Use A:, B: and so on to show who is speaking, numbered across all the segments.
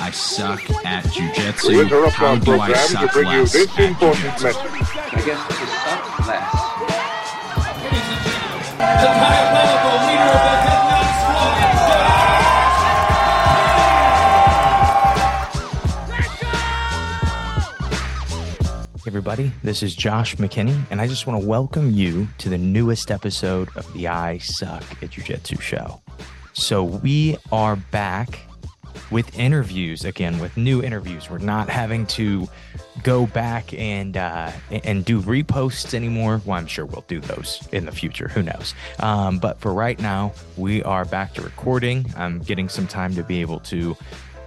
A: I suck at jujitsu. How do I suck less at jujitsu?
B: I guess to suck less.
C: The diabolical leader of the Headlock Squad,
D: Hey everybody, this is Josh McKinney, and I just want to welcome you to the newest episode of the I Suck at Jiu Jitsu show. So, we are back with interviews again, with new interviews. We're not having to go back and uh, and do reposts anymore. Well, I'm sure we'll do those in the future. Who knows? Um, but for right now, we are back to recording. I'm getting some time to be able to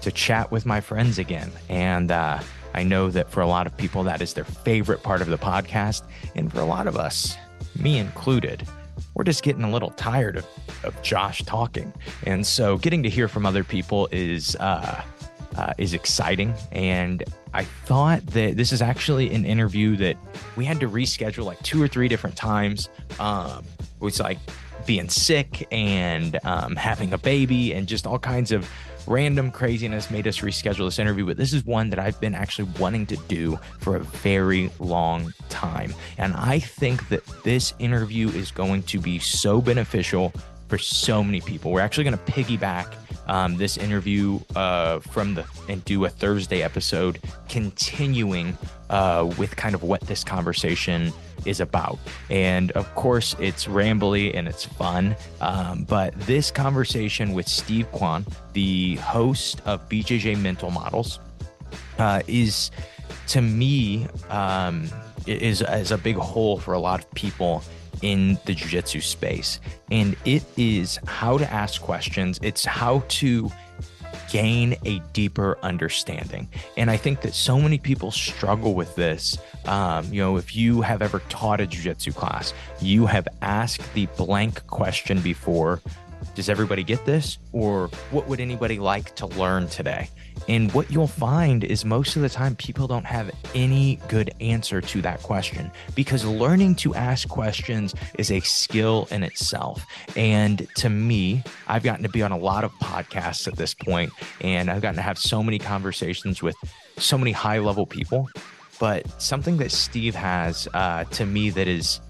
D: to chat with my friends again, and uh, I know that for a lot of people, that is their favorite part of the podcast. And for a lot of us, me included, we're just getting a little tired of, of Josh talking. And so getting to hear from other people is, uh, uh, is exciting. And I thought that this is actually an interview that we had to reschedule like two or three different times. Um, it was like being sick and um, having a baby and just all kinds of random craziness made us reschedule this interview, but this is one that I've been actually wanting to do for a very long time. And I think that this interview is going to be so beneficial for so many people. We're actually going to piggyback um, this interview uh, from the and do a Thursday episode, continuing uh, with kind of what this conversation is about. And of course, it's rambly and it's fun. Um, but this conversation with Steve Kwan, the host of BJJ Mental Models, uh, is to me um, is is a big hole for a lot of people in the jiu-jitsu space. And it is how to ask questions. It's how to gain a deeper understanding. And i think that so many people struggle with this. Um, you know if you have ever taught a jiu-jitsu class you have asked the blank question before does everybody get this or what would anybody like to learn today and what you'll find is most of the time people don't have any good answer to that question because learning to ask questions is a skill in itself. And to me, I've gotten to be on a lot of podcasts at this point, and I've gotten to have so many conversations with so many high level people. But something that Steve has uh, to me that is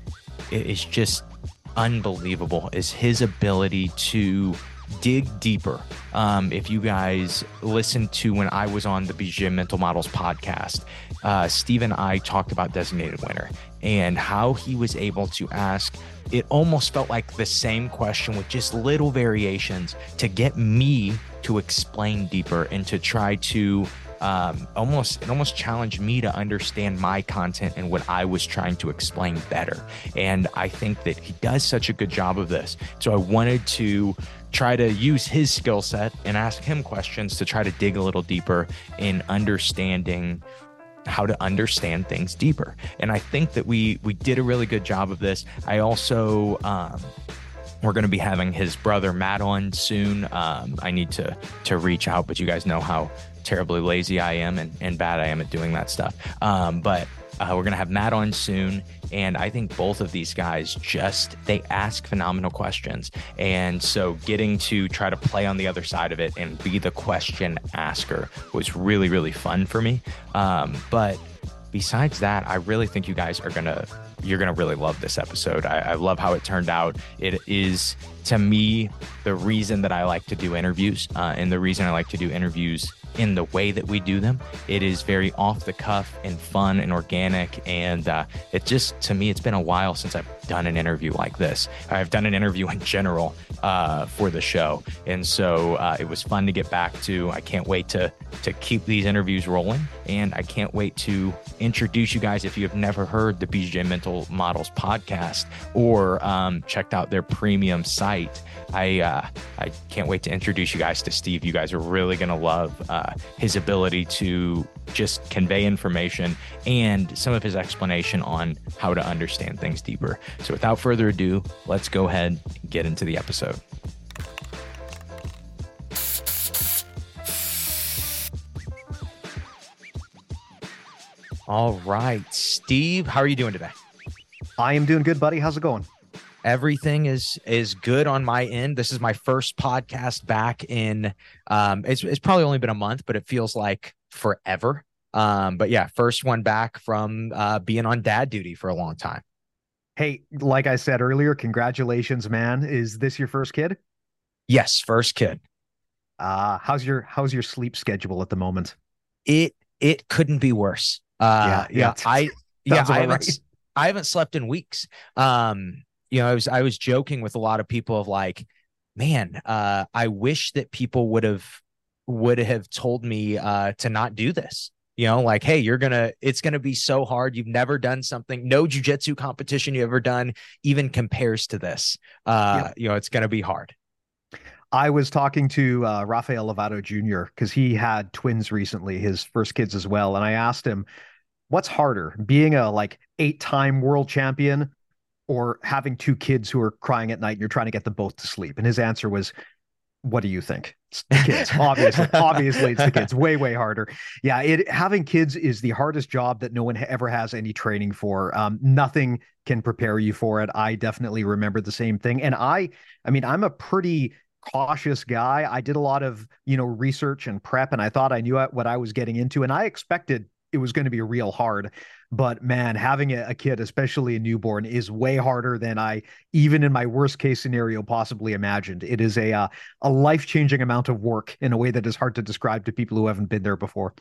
D: is just unbelievable is his ability to dig deeper. Um, if you guys listened to when I was on the BJ Mental Models podcast, uh, Steve and I talked about designated winner and how he was able to ask. It almost felt like the same question with just little variations to get me to explain deeper and to try to um, almost it almost challenged me to understand my content and what I was trying to explain better. And I think that he does such a good job of this. So I wanted to try to use his skill set and ask him questions to try to dig a little deeper in understanding how to understand things deeper. And I think that we we did a really good job of this. I also um, we're going to be having his brother Matt on soon. Um, I need to to reach out, but you guys know how terribly lazy I am and, and bad I am at doing that stuff. Um, but uh, we're gonna have Matt on soon, and I think both of these guys just they ask phenomenal questions, and so getting to try to play on the other side of it and be the question asker was really really fun for me. Um, but besides that, I really think you guys are gonna you're gonna really love this episode. I, I, love how it turned out. It is to me the reason that I like to do interviews, uh, and the reason I like to do interviews in the way that we do them. It is very off the cuff and fun and organic, and uh, it just to me it's been a while since I've done an interview like this. I've done an interview in general uh, for the show, and so uh, it was fun to get back to. I can't wait to to keep these interviews rolling, and I can't wait to introduce you guys if you have never heard the BJ Mental Models podcast or um, checked out their premium site. I uh, I can't wait to introduce you guys to Steve. You guys are really gonna love uh, his ability to just convey information and some of his explanation on how to understand things deeper. So, without further ado, let's go ahead and get into the episode. All right, Steve, how are you doing today?
E: I am doing good, buddy. How's it going?
D: Everything is is good on my end. This is my first podcast back in um it's it's probably only been a month, but it feels like forever. Um, but yeah, first one back from uh being on dad duty for a long time.
E: Hey, like I said earlier, congratulations, man. Is this your first kid?
D: Yes, first kid.
E: Uh how's your how's your sleep schedule at the moment?
D: It it couldn't be worse. Uh yeah, yeah. I yeah, I haven't, right. I haven't slept in weeks. Um, you know, I was I was joking with a lot of people of like, man, uh, I wish that people would have would have told me uh to not do this. You know, like, hey, you're gonna, it's gonna be so hard. You've never done something, no jujitsu competition you ever done even compares to this. Uh, you know, it's gonna be hard.
E: I was talking to uh, Rafael Lovato Jr. because he had twins recently, his first kids as well, and I asked him, "What's harder, being a like eight-time world champion, or having two kids who are crying at night and you're trying to get them both to sleep?" And his answer was, "What do you think?" It's the kids, obviously. obviously, it's the kids. Way, way harder. Yeah, it having kids is the hardest job that no one ever has any training for. Um, nothing can prepare you for it. I definitely remember the same thing, and I, I mean, I'm a pretty cautious guy. I did a lot of, you know, research and prep and I thought I knew what I was getting into and I expected it was going to be real hard. But man, having a, a, kid, especially a newborn, is way harder than I even in my worst case scenario possibly imagined. It is a uh, a life changing amount of work in a way that is hard to describe to people who haven't been there before.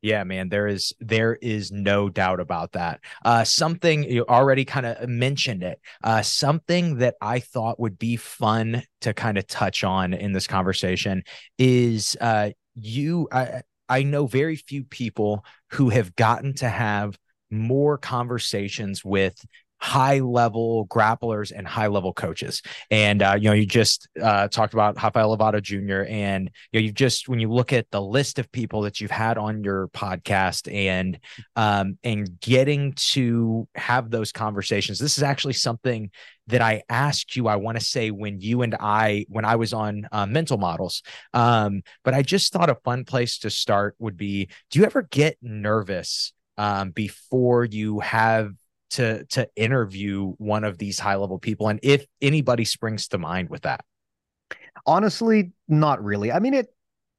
D: Yeah, man, there is there is no doubt about that. Uh, something you already kind of mentioned it. Uh, something that I thought would be fun to kind of touch on in this conversation is uh, you. I I know very few people who have gotten to have more conversations with high level grapplers and high level coaches. And uh, you know, you just uh, talked about Rafael Lovato Jr. And you know, you just when you look at the list of people that you've had on your podcast and um, and getting to have those conversations. This is actually something that I asked you. I want to say when you and I when I was on uh, mental models. Um, but I just thought a fun place to start would be: Do you ever get nervous? Um, before you have to to interview one of these high level people and if anybody springs to mind with that?
E: Honestly not really. I mean it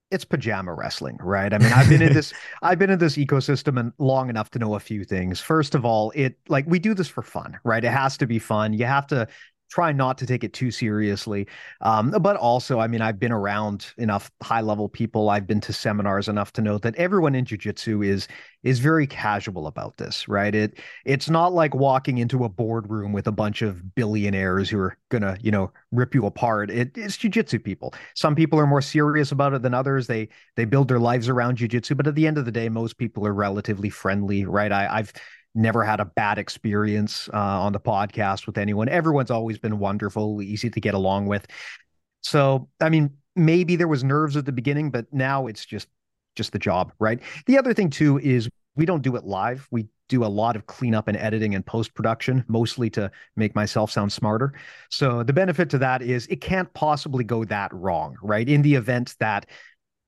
E: it's pajama wrestling right? I mean i've been in this i've been in this ecosystem and long enough to know a few things. First of all it like we do this for fun right? It has to be fun. You have to try not to take it too seriously. Um, but also, I mean, I've been around enough high level people. I've been to seminars enough to know that everyone in jujitsu is is very casual about this, right? It it's not like walking into a boardroom with a bunch of billionaires who are gonna, you know, rip you apart. It, it's jujitsu people. Some people are more serious about it than others. They they build their lives around jujitsu, but at the end of the day, most people are relatively friendly, right? I, I've never had a bad experience uh, on the podcast with anyone. Everyone's always been wonderful, easy to get along with. So, I mean, maybe there was nerves at the beginning, but now it's just just the job, right? The other thing too is we don't do it live. We do a lot of cleanup and editing and post production, mostly to make myself sound smarter. So the benefit to that is it can't possibly go that wrong, right? In the event that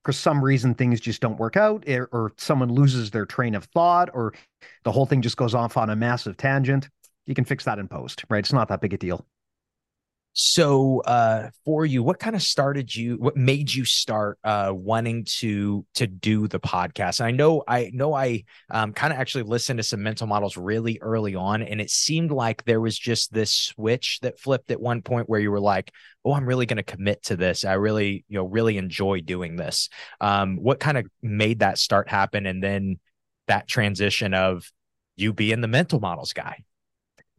E: for some reason things just don't work out or, eh, someone loses their train of thought or the whole thing just goes off on a massive tangent you can fix that in post right? It's not that big a deal
D: so uh for you what kind of started you what made you start uh wanting to to do the podcast? And i know i know i um kind of actually listened to some mental models really early on and it seemed like there was just this switch that flipped at one point where you were like oh i'm really going to commit to this. I really you know really enjoy doing this. Um what kind of made that start happen and then that transition of you being the mental models guy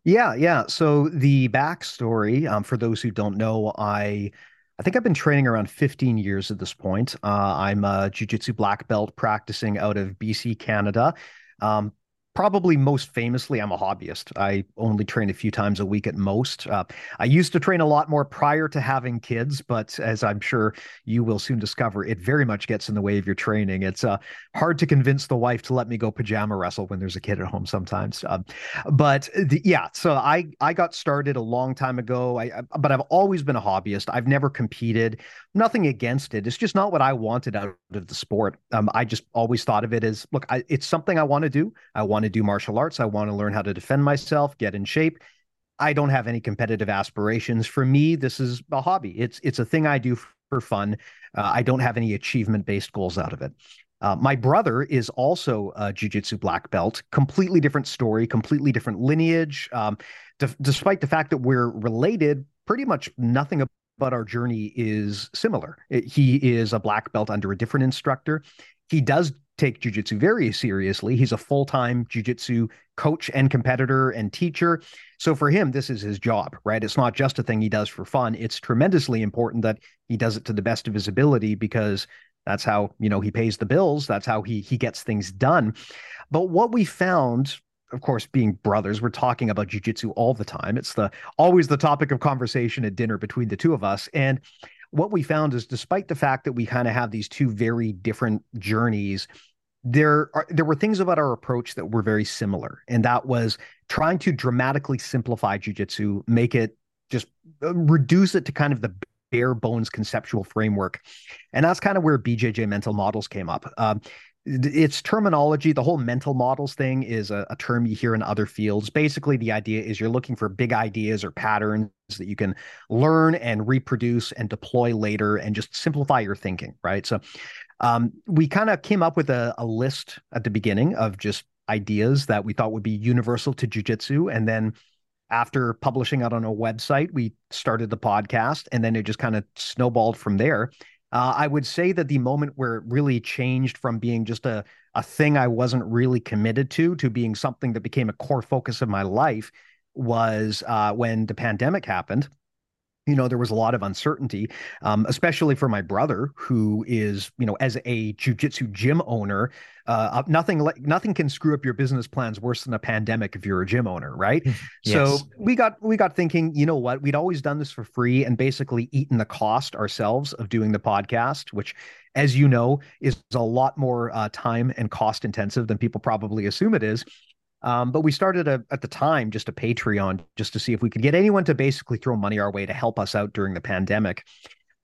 E: yeah, yeah. So the backstory, um, for those who don't know, I I think I've been training around 15 years at this point. Uh, I'm a jiu-jitsu black belt practicing out of BC, Canada. Um, probably most famously, I'm a hobbyist. I only train a few times a week at most. Uh, I used to train a lot more prior to having kids, but as I'm sure you will soon discover, it very much gets in the way of your training. It's uh, hard to convince the wife to let me go pajama wrestle when there's a kid at home sometimes. Um, but the, yeah, so I I got started a long time ago. I, I but I've always been a hobbyist. I've never competed. Nothing against it. It's just not what I wanted out of the sport. Um, I just always thought of it as look, I, it's something I want to do. I want want do martial arts. I want to learn how to defend myself, get in shape. I don't have any competitive aspirations. For me, this is a hobby. It's it's a thing I do for fun. Uh, I don't have any achievement based goals out of it. Uh, my brother is also a jiu-jitsu black belt. Completely different story, completely different lineage. Um, d- despite the fact that we're related, pretty much nothing about our journey is similar. It, he is a black belt under a different instructor. He does take jujitsu very seriously. He's a full time jujitsu coach and competitor and teacher. So for him, this is his job, right? It's not just a thing he does for fun. It's tremendously important that he does it to the best of his ability because that's how you know he pays the bills. That's how he he gets things done. But what we found of course, being brothers, we're talking about jujitsu all the time. It's the always the topic of conversation at dinner between the two of us. And what we found is despite the fact that we kind of have these two very different journeys, there are there were things about our approach that were very similar and that was trying to dramatically simplify jiu-jitsu make it just uh, reduce it to kind of the bare bones conceptual framework and that's kind of where bjj mental models came up. Um, it's terminology the whole mental models thing is a, a, term you hear in other fields. Basically the idea is you're looking for big ideas or patterns that you can learn and reproduce and deploy later and just simplify your thinking right? So um, we kind of came up with a, a list at the beginning of just ideas that we thought would be universal to jujitsu. And then after publishing it on a website, we started the podcast and then it just kind of snowballed from there. Uh, I would say that the moment where it really changed from being just a, a thing I wasn't really committed to to being something that became a core focus of my life was uh, when the pandemic happened you know there was a lot of uncertainty um, especially for my brother who is you know as a jiu-jitsu gym owner uh, uh, nothing like nothing can screw up your business plans worse than a pandemic if you're a gym owner right? Yes. so we got we got thinking you know what? We'd always done this for free and basically eaten the cost ourselves of doing the podcast which as you know is a lot more uh, time and cost intensive than people probably assume it is um, but we started a, at the time just a Patreon just to see if we could get anyone to basically throw money our way to help us out during the pandemic.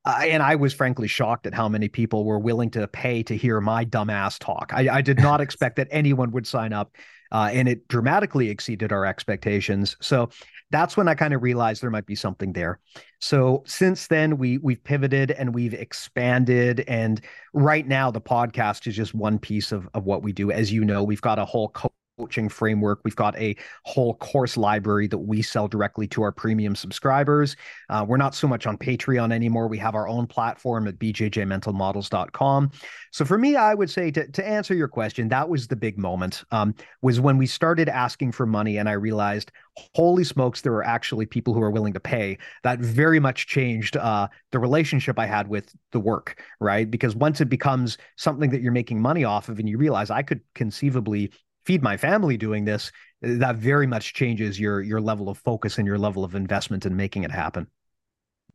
E: Uh, and I was frankly shocked at how many people were willing to pay to hear my dumbass talk. I, I did not expect that anyone would sign up, uh, and it dramatically exceeded our expectations. So that's when I kind of realized there might be something there. So since then, we we've pivoted and we've expanded, and right now the podcast is just one piece of of what we do. As you know, we've got a whole co- coaching framework. We've got a whole course library that we sell directly to our premium subscribers. Uh, we're not so much on Patreon anymore. We have our own platform at bjjmentalmodels.com. So for me, I would say to, to answer your question, that was the big moment um, was when we started asking for money and I realized, holy smokes, there are actually people who are willing to pay. That very much changed uh, the relationship I had with the work, right? Because once it becomes something that you're making money off of and you realize I could conceivably feed my family doing this, that very much changes your your level of focus and your level of investment in making it happen.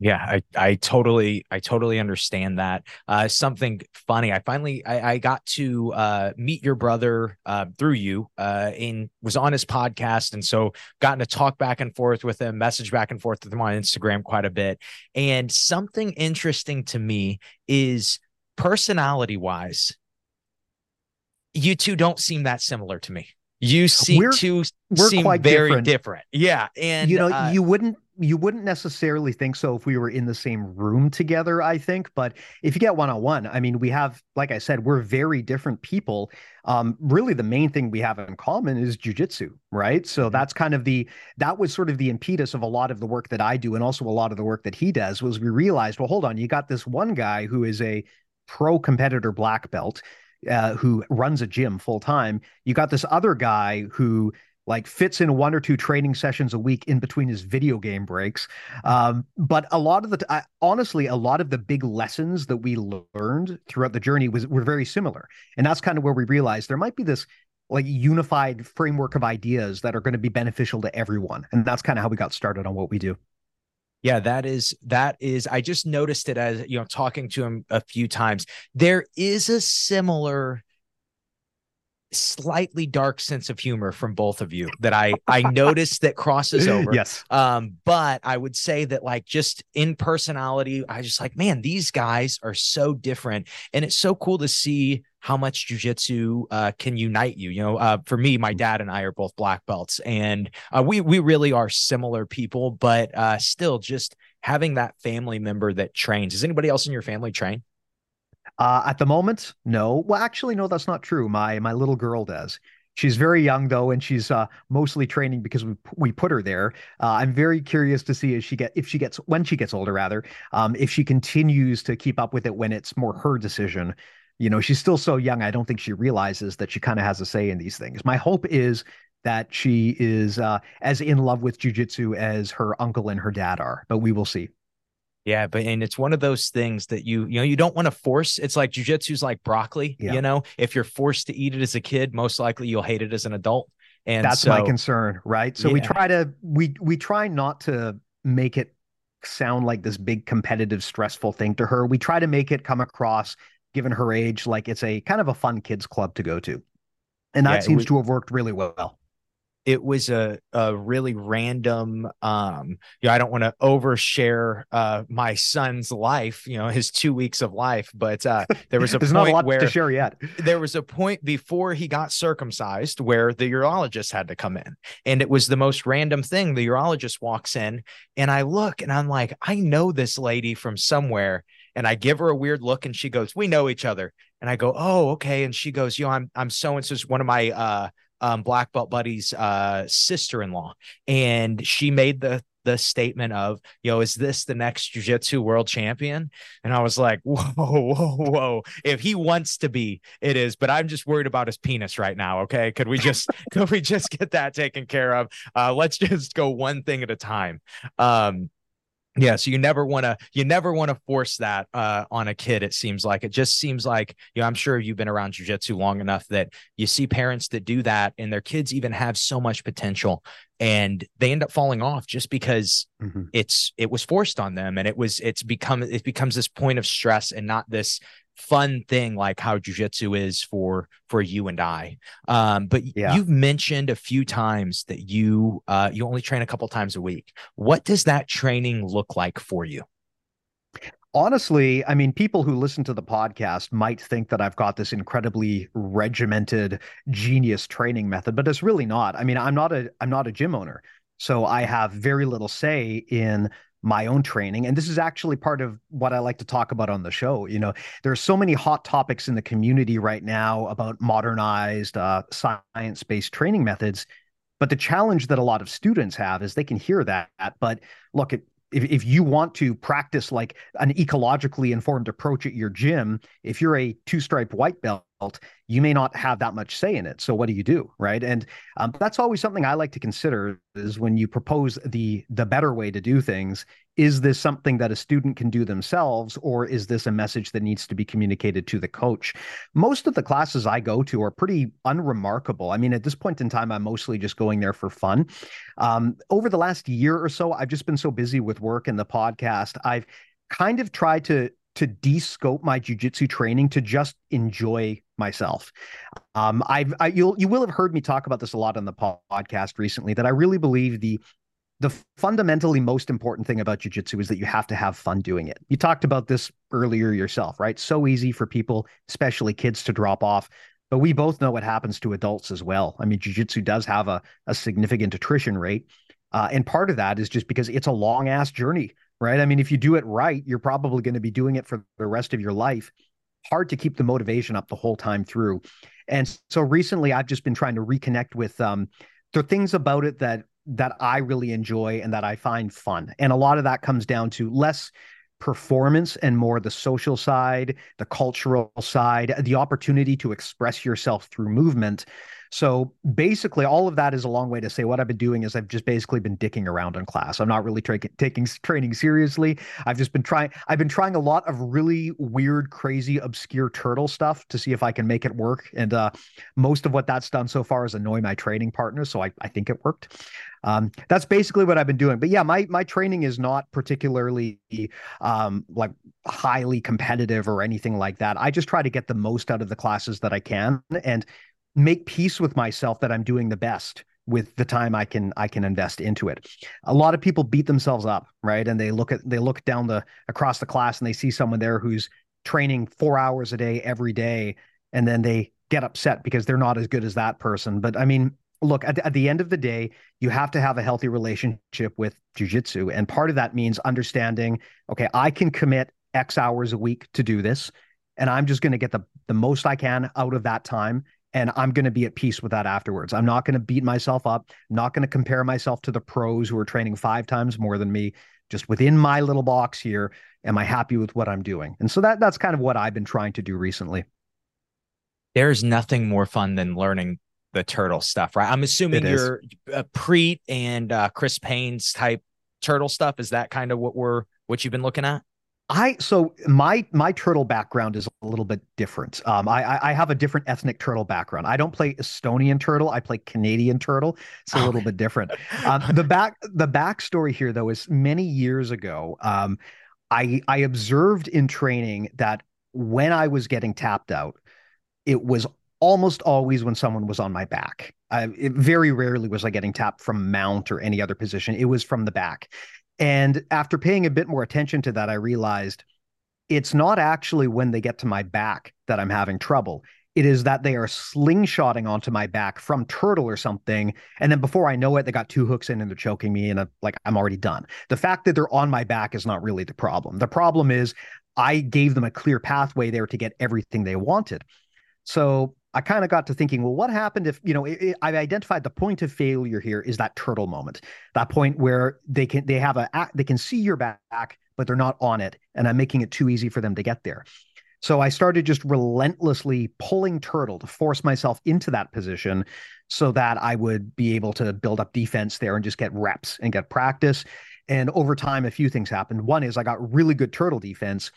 D: Yeah, I, I totally I totally understand that. Uh, something funny. I finally I, I got to uh, meet your brother uh, through you. Uh, in was on his podcast, and so gotten to talk back and forth with him, message back and forth with him on Instagram quite a bit. And something interesting to me is personality wise, you two don't seem that similar to me. You seem we're, to we're seem quite very different. different. Yeah, and
E: you know, uh, you wouldn't you wouldn't necessarily think so if we were in the same room together. I think, but if you get one on one, I mean, we have, like I said, we're very different people. Um, really, the main thing we have in common is jujitsu, right? So mm-hmm. that's kind of the that was sort of the impetus of a lot of the work that I do, and also a lot of the work that he does. Was we realized, well, hold on, you got this one guy who is a pro competitor black belt uh, who runs a gym full time. You got this other guy who like fits in one or two training sessions a week in between his video game breaks. Um, but a lot of the, I, honestly, a lot of the big lessons that we learned throughout the journey was were very similar, and that's kind of where we realized there might be this like unified framework of ideas that are going to be beneficial to everyone, and that's kind of how we got started on what we do.
D: Yeah, that is that is I just noticed it as you know talking to him a few times. There is a similar slightly dark sense of humor from both of you that I I noticed that crosses over.
E: Yes.
D: Um, but I would say that like just in personality, I just like, man, these guys are so different. And it's so cool to see how much jujitsu uh, can unite you. You know, uh, for me, my dad and I are both black belts, and uh, we we really are similar people, but uh, still, just having that family member that trains. Does anybody else in your family train?
E: Uh, at the moment, no. Well, actually, no, that's not true. My my little girl does. She's very young though, and she's uh, mostly training because we we put her there. Uh, I'm very curious to see if she get if she gets when she gets older, rather, um, if she continues to keep up with it when it's more her decision. You know, she's still so young. I don't think she realizes that she kind of has a say in these things. My hope is that she is uh, as in love with jujitsu as her uncle and her dad are, but we will see.
D: Yeah, but and it's one of those things that you you know you don't want to force. It's like jujitsu's like broccoli.
E: Yeah.
D: You know, if you're forced to eat it as a kid, most likely you'll hate it as an adult. And
E: that's
D: so,
E: my concern, right? So we try to we we try not to make it sound like this big competitive stressful thing to her. We try to make it come across given her age like it's a kind of a fun kids club to go to. And that
D: Yeah,
E: seems
D: was-
E: to have worked really well.
D: it was a a really random um you know, I don't want to overshare uh my son's life, you know, his 2 weeks of life, but uh there was a
E: There's
D: point
E: not a lot
D: where
E: to share yet.
D: there was a point before he got circumcised where the urologist had to come in and it was the most random thing the urologist walks in and i look and i'm like i know this lady from somewhere and i give her a weird look and she goes we know each other and i go oh okay and she goes you know i'm i'm so and so's one of my uh um, black belt buddies uh sister-in-law and she made the the statement of, yo, is this the next jiu-jitsu world champion? And I was like, whoa, whoa, whoa. If he wants to be, it is, but I'm just worried about his penis right now. Okay. Could we just could we just get that taken care of? Uh let's just go one thing at a time. Um yeah, so you never want to you never want to force that uh, on a kid. It seems like it just seems like you know I'm sure you've been around jujitsu long enough that you see parents that do that and their kids even have so much potential and they end up falling off just because
E: Mhm.
D: it's it was forced on them and it was it's become it becomes this point of stress and not this fun thing like how jujitsu is for for you and I. Um, but
E: Yeah.
D: you've mentioned a few times that you uh you only train a couple times a week. What does that training look like for you?
E: Honestly, I mean, people who listen to the podcast might think that I've got this incredibly regimented genius training method, but it's really not. I mean, I'm not a I'm not a gym owner. So I have very little say in my own training. And this is actually part of what I like to talk about on the show. You know, there are so many hot topics in the community right now about modernized uh, science-based training methods. But the challenge that a lot of students have is they can hear that, but look, it, if, if you want to practice like an ecologically informed approach at your gym, if you're a two stripe white belt, you may not have that much say in it. So what do you do, right? And um, that's always something I like to consider is when you propose the the better way to do things. Is this something that a student can do themselves, or is this a message that needs to be communicated to the coach? Most of the classes I go to are pretty unremarkable. I mean, at this point in time, I'm mostly just going there for fun. Um, over the last year or so, I've just been so busy with work and the podcast. I've kind of tried to to de-scope my jujitsu training to just enjoy myself. Um, I've I, you'll you will have heard me talk about this a lot on the podcast recently. That I really believe the the fundamentally most important thing about jujitsu is that you have to have fun doing it. You talked about this earlier yourself, right? So easy for people, especially kids, to drop off. But we both know what happens to adults as well. I mean, jujitsu does have a, a significant attrition rate. Uh, and part of that is just because it's a long ass journey, right? I mean, if you do it right, you're probably going to be doing it for the rest of your life. Hard to keep the motivation up the whole time through. And so recently, I've just been trying to reconnect with um, the things about it that that I really enjoy and that I find fun. And a lot of that comes down to less performance and more the social side, the cultural side, the opportunity to express yourself through movement. So basically, all of that is a long way to say what I've been doing is I've just basically been dicking around in class. I'm not really tra- taking training seriously. I've just been trying. I've been trying a lot of really weird, crazy, obscure turtle stuff to see if I can make it work. And uh, most of what that's done so far is annoy my training partners. So I, I think it worked. Um, that's basically what I've been doing. But yeah, my my training is not particularly um, like highly competitive or anything like that. I just try to get the most out of the classes that I can and make peace with myself that I'm doing the best with the time I can I can invest into it. A lot of people beat themselves up, right? And they look at they look down the across the class and they see someone there who's training 4 hours a day every day and then they get upset because they're not as good as that person. But I mean, look, at the, at the end of the day, you have to have a healthy relationship with jujitsu. And part of that means understanding, okay, I can commit X hours a week to do this. And I'm just going to get the, the most I can out of that time. And I'm going to be at peace with that afterwards. I'm not going to beat myself up. I'm not going to compare myself to the pros who are training five times more than me. Just within my little box here, am I happy with what I'm doing? And so that that's kind of what I've been trying to do recently.
D: There's nothing more fun than learning the turtle stuff, right? I'm assuming you're uh, Priit and uh, Chris Payne's type turtle stuff. Is that kind of what we're what you've been looking at?
E: I so my my turtle background is a little bit different. Um, I I have a different ethnic turtle background. I don't play Estonian turtle. I play Canadian turtle. It's a oh. little bit different. Um, the back the backstory here though is many years ago. Um, I I observed in training that when I was getting tapped out, it was almost always when someone was on my back. I, it very rarely was I getting tapped from mount or any other position. It was from the back. And after paying a bit more attention to that, I realized it's not actually when they get to my back that I'm having trouble. It is that they are slingshotting onto my back from turtle or something. And then before I know it, they got two hooks in and they're choking me. And I'm like, I'm already done. The fact that they're on my back is not really the problem. The problem is I gave them a clear pathway there to get everything they wanted. So I kind of got to thinking, well, what happened if, you know, it, it, I've identified the point of failure here is that turtle moment, that point where they can, they have a, they can see your back, but they're not on it. And I'm making it too easy for them to get there. So I started just relentlessly pulling turtle to force myself into that position so that I would be able to build up defense there and just get reps and get practice. And over time, a few things happened. One is I got really good turtle defense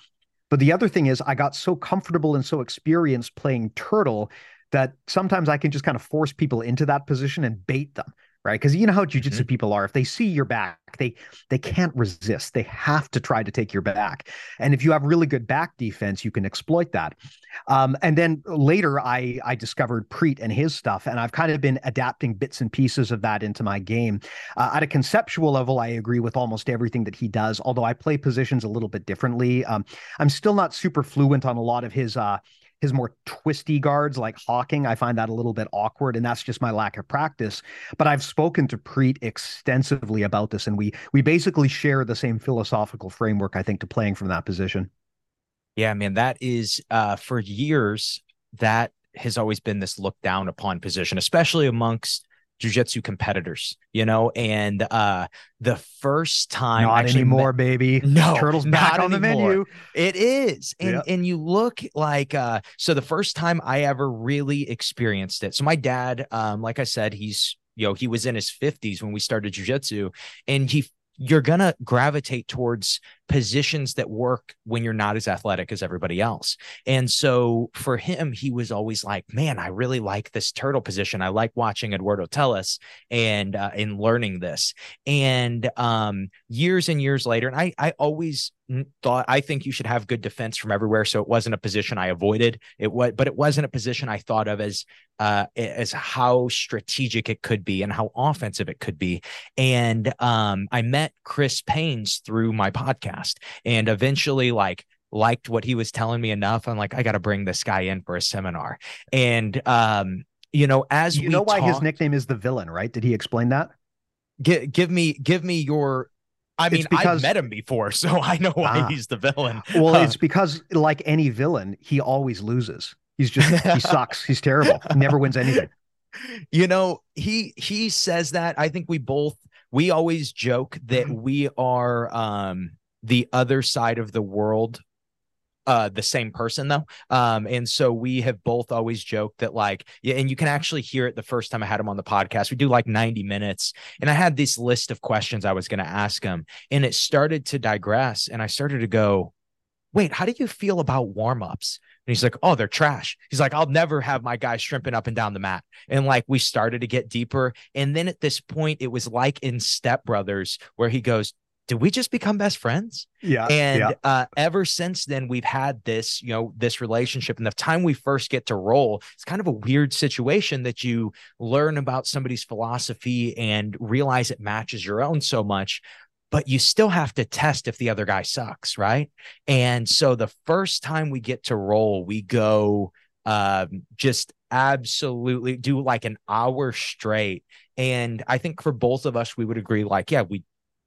E: but the other thing is, I got so comfortable and so experienced playing turtle that sometimes I can just kind of force people into that position and bait them right? Because you know how jujitsu mm-hmm. people are. If they see your back, they they can't resist. They have to try to take your back. And if you have really good back defense, you can exploit that. Um, and then later, I I discovered Priit and his stuff, and I've kind of been adapting bits and pieces of that into my game. Uh, at a conceptual level, I agree with almost everything that he does. Although I play positions a little bit differently. Um, I'm still not super fluent on a lot of his. Uh, his more twisty guards like Hawking. I find that a little bit awkward, and that's just my lack of practice. But I've spoken to Priit extensively about this, and we we basically share the same philosophical framework, I think, to playing from that position.
D: Yeah, man, that is uh, for years that has always been this looked down upon position, especially amongst jujitsu competitors, you know, and uh the first time
E: not anymore, met, baby.
D: No,
E: turtles back on anymore. the menu.
D: It is. And yep. and you look like uh so the first time I ever really experienced it. So my dad, um, like I said, he's you know, he was in his 50s when we started jujitsu, and he you're to gravitate towards positions that work when you're not as athletic as everybody else. And so for him, he was always like, man, I really like this turtle position. I like watching Eduardo Telles and, uh, learning this. And um, years and years later, and I, I always thought I think you should have good defense from everywhere. So it wasn't a position I avoided. It was, but it wasn't a position I thought of as uh, as how strategic it could be and how offensive it could be. And um, I met Chris Paynes through my podcast, and eventually, like liked what he was telling me enough. I'm like, I got to bring this guy in for a seminar. And um, you know, as
E: you know why talked, his nickname is the villain, right? Did he explain that?
D: Give, give me give me your I mean, because, I've met him before, so I know why ah, he's the villain.
E: Well, it's because, like any villain, he always loses. He's just he sucks. He's terrible. He never wins anything.
D: You know, he he says that. I think we both we always joke that mm-hmm. we are um the other side of the world uh the same person though um and so we have both always joked that like yeah and you can actually hear it the first time i had him on the podcast we do like 90 minutes and i had this list of questions i was going to ask him and it started to digress and i started to go wait how do you feel about warm-ups and he's like, oh, they're trash. He's like, I'll never have my guys shrimping up and down the mat. And like we started to get deeper. And then at this point, it was like in Step Brothers, where he goes, did we just become best friends?
E: Yeah.
D: And
E: yeah.
D: Uh, ever since then, we've had this, you know, this relationship. And the time we first get to roll, it's kind of a weird situation that you learn about somebody's philosophy and realize it matches your own so much. But you still have to test if the other guy sucks, right? And so the first time we get to roll, we go um, just absolutely do like an hour straight. And I think for both of us, we would agree, like, yeah, we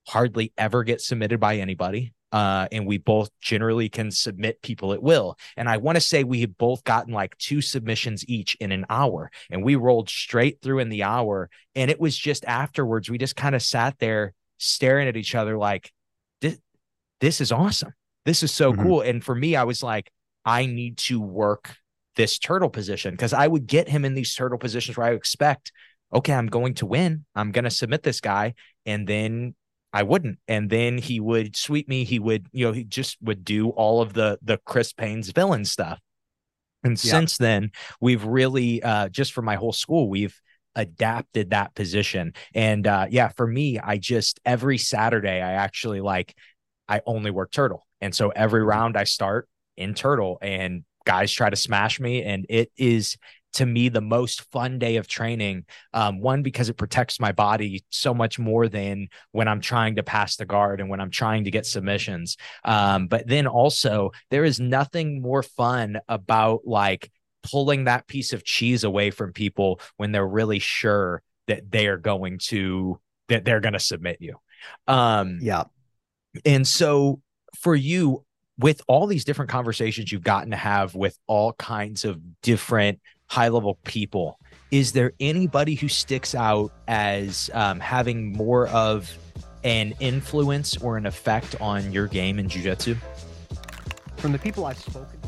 D: hardly ever get submitted by anybody. Uh, and we both generally can submit people at will. And I want to say we have both gotten like two submissions each in an hour, and we rolled straight through in the hour. And it was just afterwards, we just kind of sat there staring at each other like, this, this is awesome. This is so mm-hmm. cool. And for me, I was like, I need to work this turtle position because I would get him in these turtle positions where I expect, okay, I'm going to win. I'm going to submit this guy. And then I wouldn't. And then he would sweep me. He would, you know, he just would do all of the the Chris Payne's villain stuff. And yeah. since then, we've really uh just for my whole school, we've adapted that position. And uh yeah, for me, I just every Saturday I actually like I only work turtle. And so every mm-hmm. round I start in turtle and guys try to smash me and it is to me the most fun day of training. Um, one because it protects my body so much more than when I'm trying to pass the guard and when I'm trying to get submissions. Um, but then also there is nothing more fun about like pulling that piece of cheese away from people when they're really sure that they are going to that they're going to submit you. Um,
E: yeah.
D: And so for you, with all these different conversations you've gotten to have with all kinds of different high level people. Is there anybody who sticks out as um, having more of an influence or an effect on your game in jiu-jitsu?
E: From the people I've spoken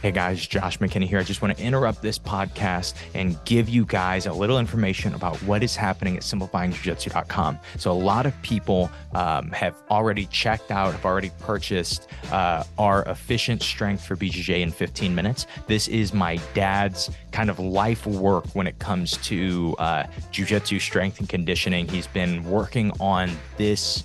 D: Hey guys, Josh McKinney here. I just want to interrupt this podcast and give you guys a little information about what is happening at simplifyingjujitsu.com. So, a lot of people um, have already checked out, have already purchased uh, our efficient strength for BJJ in 15 minutes. This is my dad's kind of life work when it comes to uh, jujitsu strength and conditioning. He's been working on this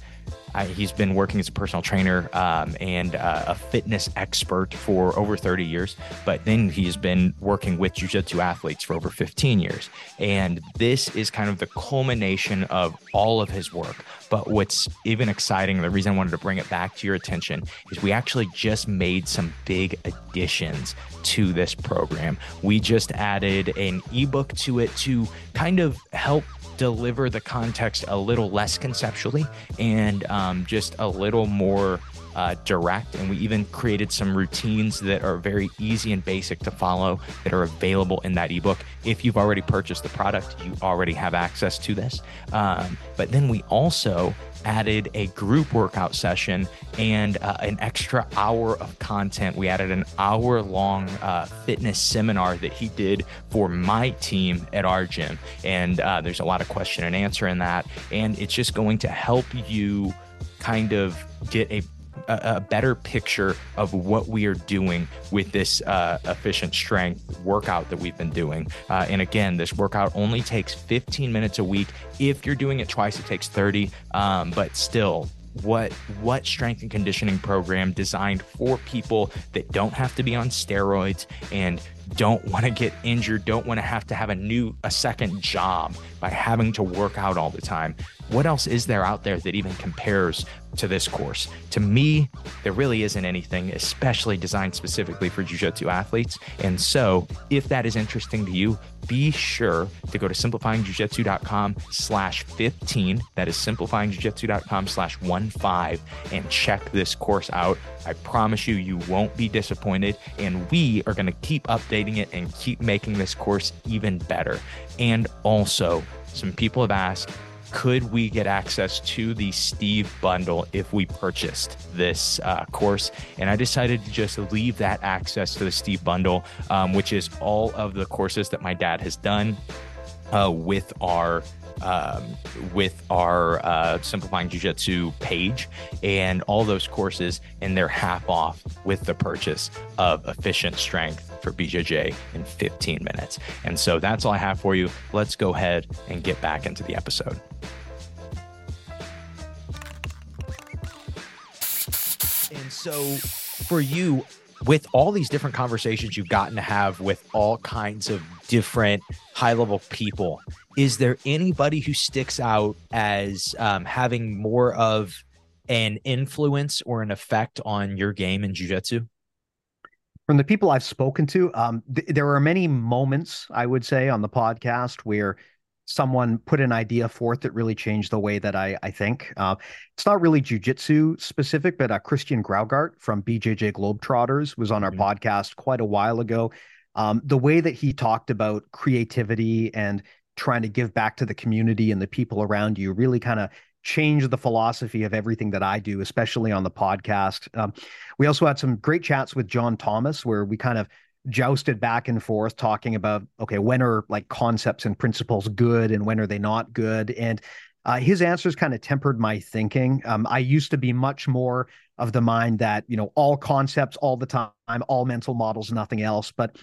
D: I, he's been working as a personal trainer um, and uh, a fitness expert for over 30 years, but then he's been working with jiu-jitsu athletes for over 15 years. And this is kind of the culmination of all of his work. But what's even exciting, the reason I wanted to bring it back to your attention is we actually just made some big additions to this program. We just added an ebook to it to kind of help deliver the context a little less conceptually and um, just a little more uh, direct. And we even created some routines that are very easy and basic to follow that are available in that ebook. If you've already purchased the product, you already have access to this. Um, but then we also added a group workout session and uh, an extra hour of content. We added an hour long uh, fitness seminar that he did for my team at our gym. And uh, there's a lot of question and answer in that. And it's just going to help you kind of get a a, better picture of what we are doing with this uh, efficient strength workout that we've been doing. Uh, and again, this workout only takes 15 minutes a week. If you're doing it twice, it takes 30. Um, but still, what what strength and conditioning program designed for people that don't have to be on steroids and don't want to get injured, don't want to have to have a new a second job by having to work out all the time. What else is there out there that even compares to this course? To me, there really isn't anything, especially designed specifically for jiu-jitsu athletes. And so, if that is interesting to you, be sure to go to simplifyingjujitsu.com slash 15. That is simplifyingjujitsu.com slash 15 and check this course out. I promise you, you won't be disappointed. And we are going to keep updating it and keep making this course even better. And also, some people have asked, could we get access to the Steve bundle if we purchased this uh, course? And I decided to just leave that access to the Steve bundle, um, which is all of the courses that my dad has done uh, with our um, with our uh, Simplifying Jiu Jitsu page and all those courses, and they're half off with the purchase of Efficient Strength for BJJ in 15 minutes. And so that's all I have for you. Let's go ahead and get back into the episode. And so for you, with all these different conversations you've gotten to have with all kinds of different high level people, is there anybody who sticks out as um, having more of an influence or an effect on your game in jujitsu?
E: from the people I've spoken to, um, th- there are many moments I would say on the podcast where someone put an idea forth that really changed the way that I I think. Uh, it's not really jujitsu specific, but uh, Christian Graugart from BJJ Globetrotters was on our
D: Mhm.
E: podcast quite a while ago. Um, the way that he talked about creativity and trying to give back to the community and the people around you really kind of changed the philosophy of everything that I do, especially on the podcast. Um, we also had some great chats with John Thomas where we kind of jousted back and forth talking about okay when are like concepts and principles good and when are they not good? And uh, his answers kind of tempered my thinking. Um, i used to be much more of the mind that you know all concepts all the time all mental models nothing else. But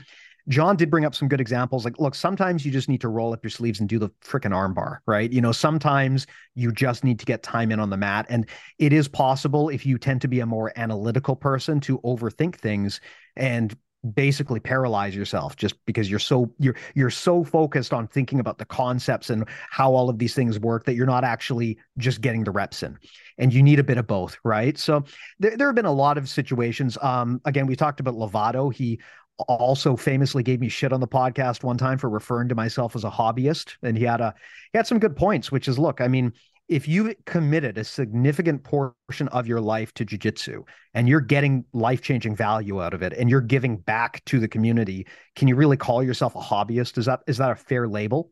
E: john did bring up some good examples like look sometimes you just need to roll up your sleeves and do the freaking armbar right? You know sometimes you just need to get time in on the mat. And it is possible if you tend to be a more analytical person to overthink things and basically paralyze yourself just because you're so you're you're so focused on thinking about the concepts and how all of these things work that you're not actually just getting the reps in. And you need a bit of both right? So there, there have been a lot of situations. Um again we talked about lovato. He also famously gave me shit on the podcast one time for referring to myself as a hobbyist and he had a he had some good points which is look i mean if you've committed a significant portion of your life to jujitsu and you're getting life changing value out of it and you're giving back to the community, can you really call yourself a hobbyist? Is that is that a fair label?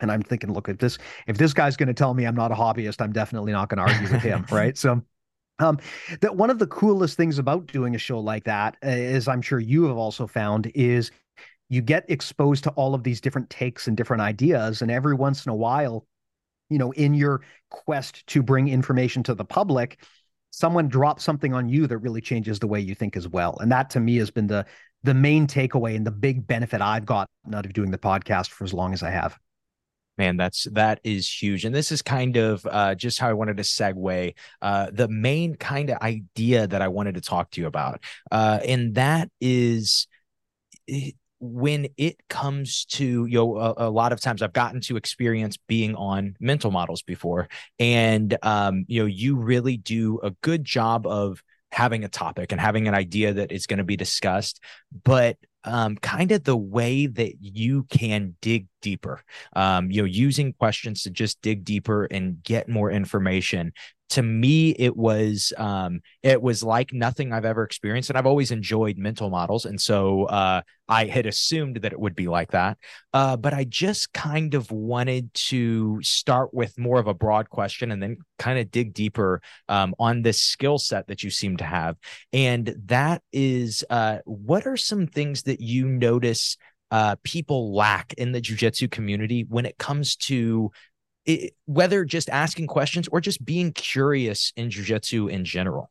E: And I'm thinking, look, at this if this guy's going to tell me I'm not a hobbyist, I'm definitely not going to argue with him, right? So um, that one of the coolest things about doing a show like that, as I'm sure you have also found, is you get exposed to all of these different takes and different ideas, and every once in a while, you know, in your quest to bring information to the public, someone drops something on you that really changes the way you think as well. And that to me has been the the main takeaway and the big benefit I've gotten out of doing the podcast for as long as I have.
D: Man, that's that is huge, and this is kind of uh, just how I wanted to segue uh, the main kind of idea that I wanted to talk to you about, uh, and that is when it comes to you know a, a, lot of times I've gotten to experience being on mental models before, and um, you know you really do a good job of having a topic and having an idea that is going to be discussed, but um, kind of the way that you can dig deeper, um, you know, using questions to just dig deeper and get more information. To me, it was um, it was like nothing I've ever experienced, and I've always enjoyed mental models, and so uh, I had assumed that it would be like that. Uh, but I just kind of wanted to start with more of a broad question, and then kind of dig deeper um, on this skill set that you seem to have, and that is, uh, what are some things that you notice uh, people lack in the jujitsu community when it comes to it, whether just asking questions or just being curious in jujitsu in general?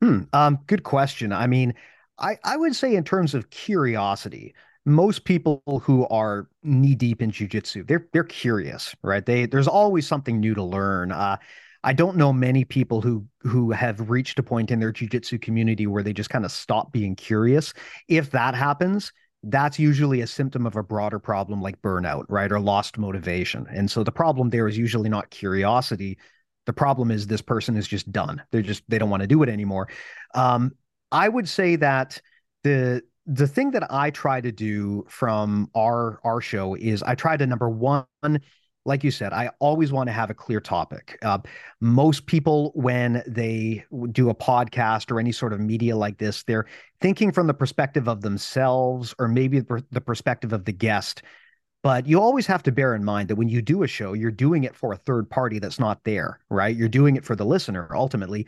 E: Hmm. Um, good question. I mean, I, I would say in terms of curiosity, most people who are knee deep in jujitsu, they're they're curious, right? They there's always something new to learn. Uh, I don't know many people who who have reached a point in their jujitsu community where they just kind of stop being curious. If that happens, that's usually a symptom of a broader problem like burnout, right? Or lost motivation. And so the problem there is usually not curiosity. The problem is this person is just done. They're just they don't want to do it anymore. Um, I would say that the the thing that I try to do from our our show is I try to number one like you said, I always want to have a clear topic. Uh, most people, when they do a podcast or any sort of media like this, they're thinking from the perspective of themselves or maybe the perspective of the guest. But you always have to bear in mind that when you do a show, you're doing it for a third party that's not there, right? You're doing it for the listener ultimately.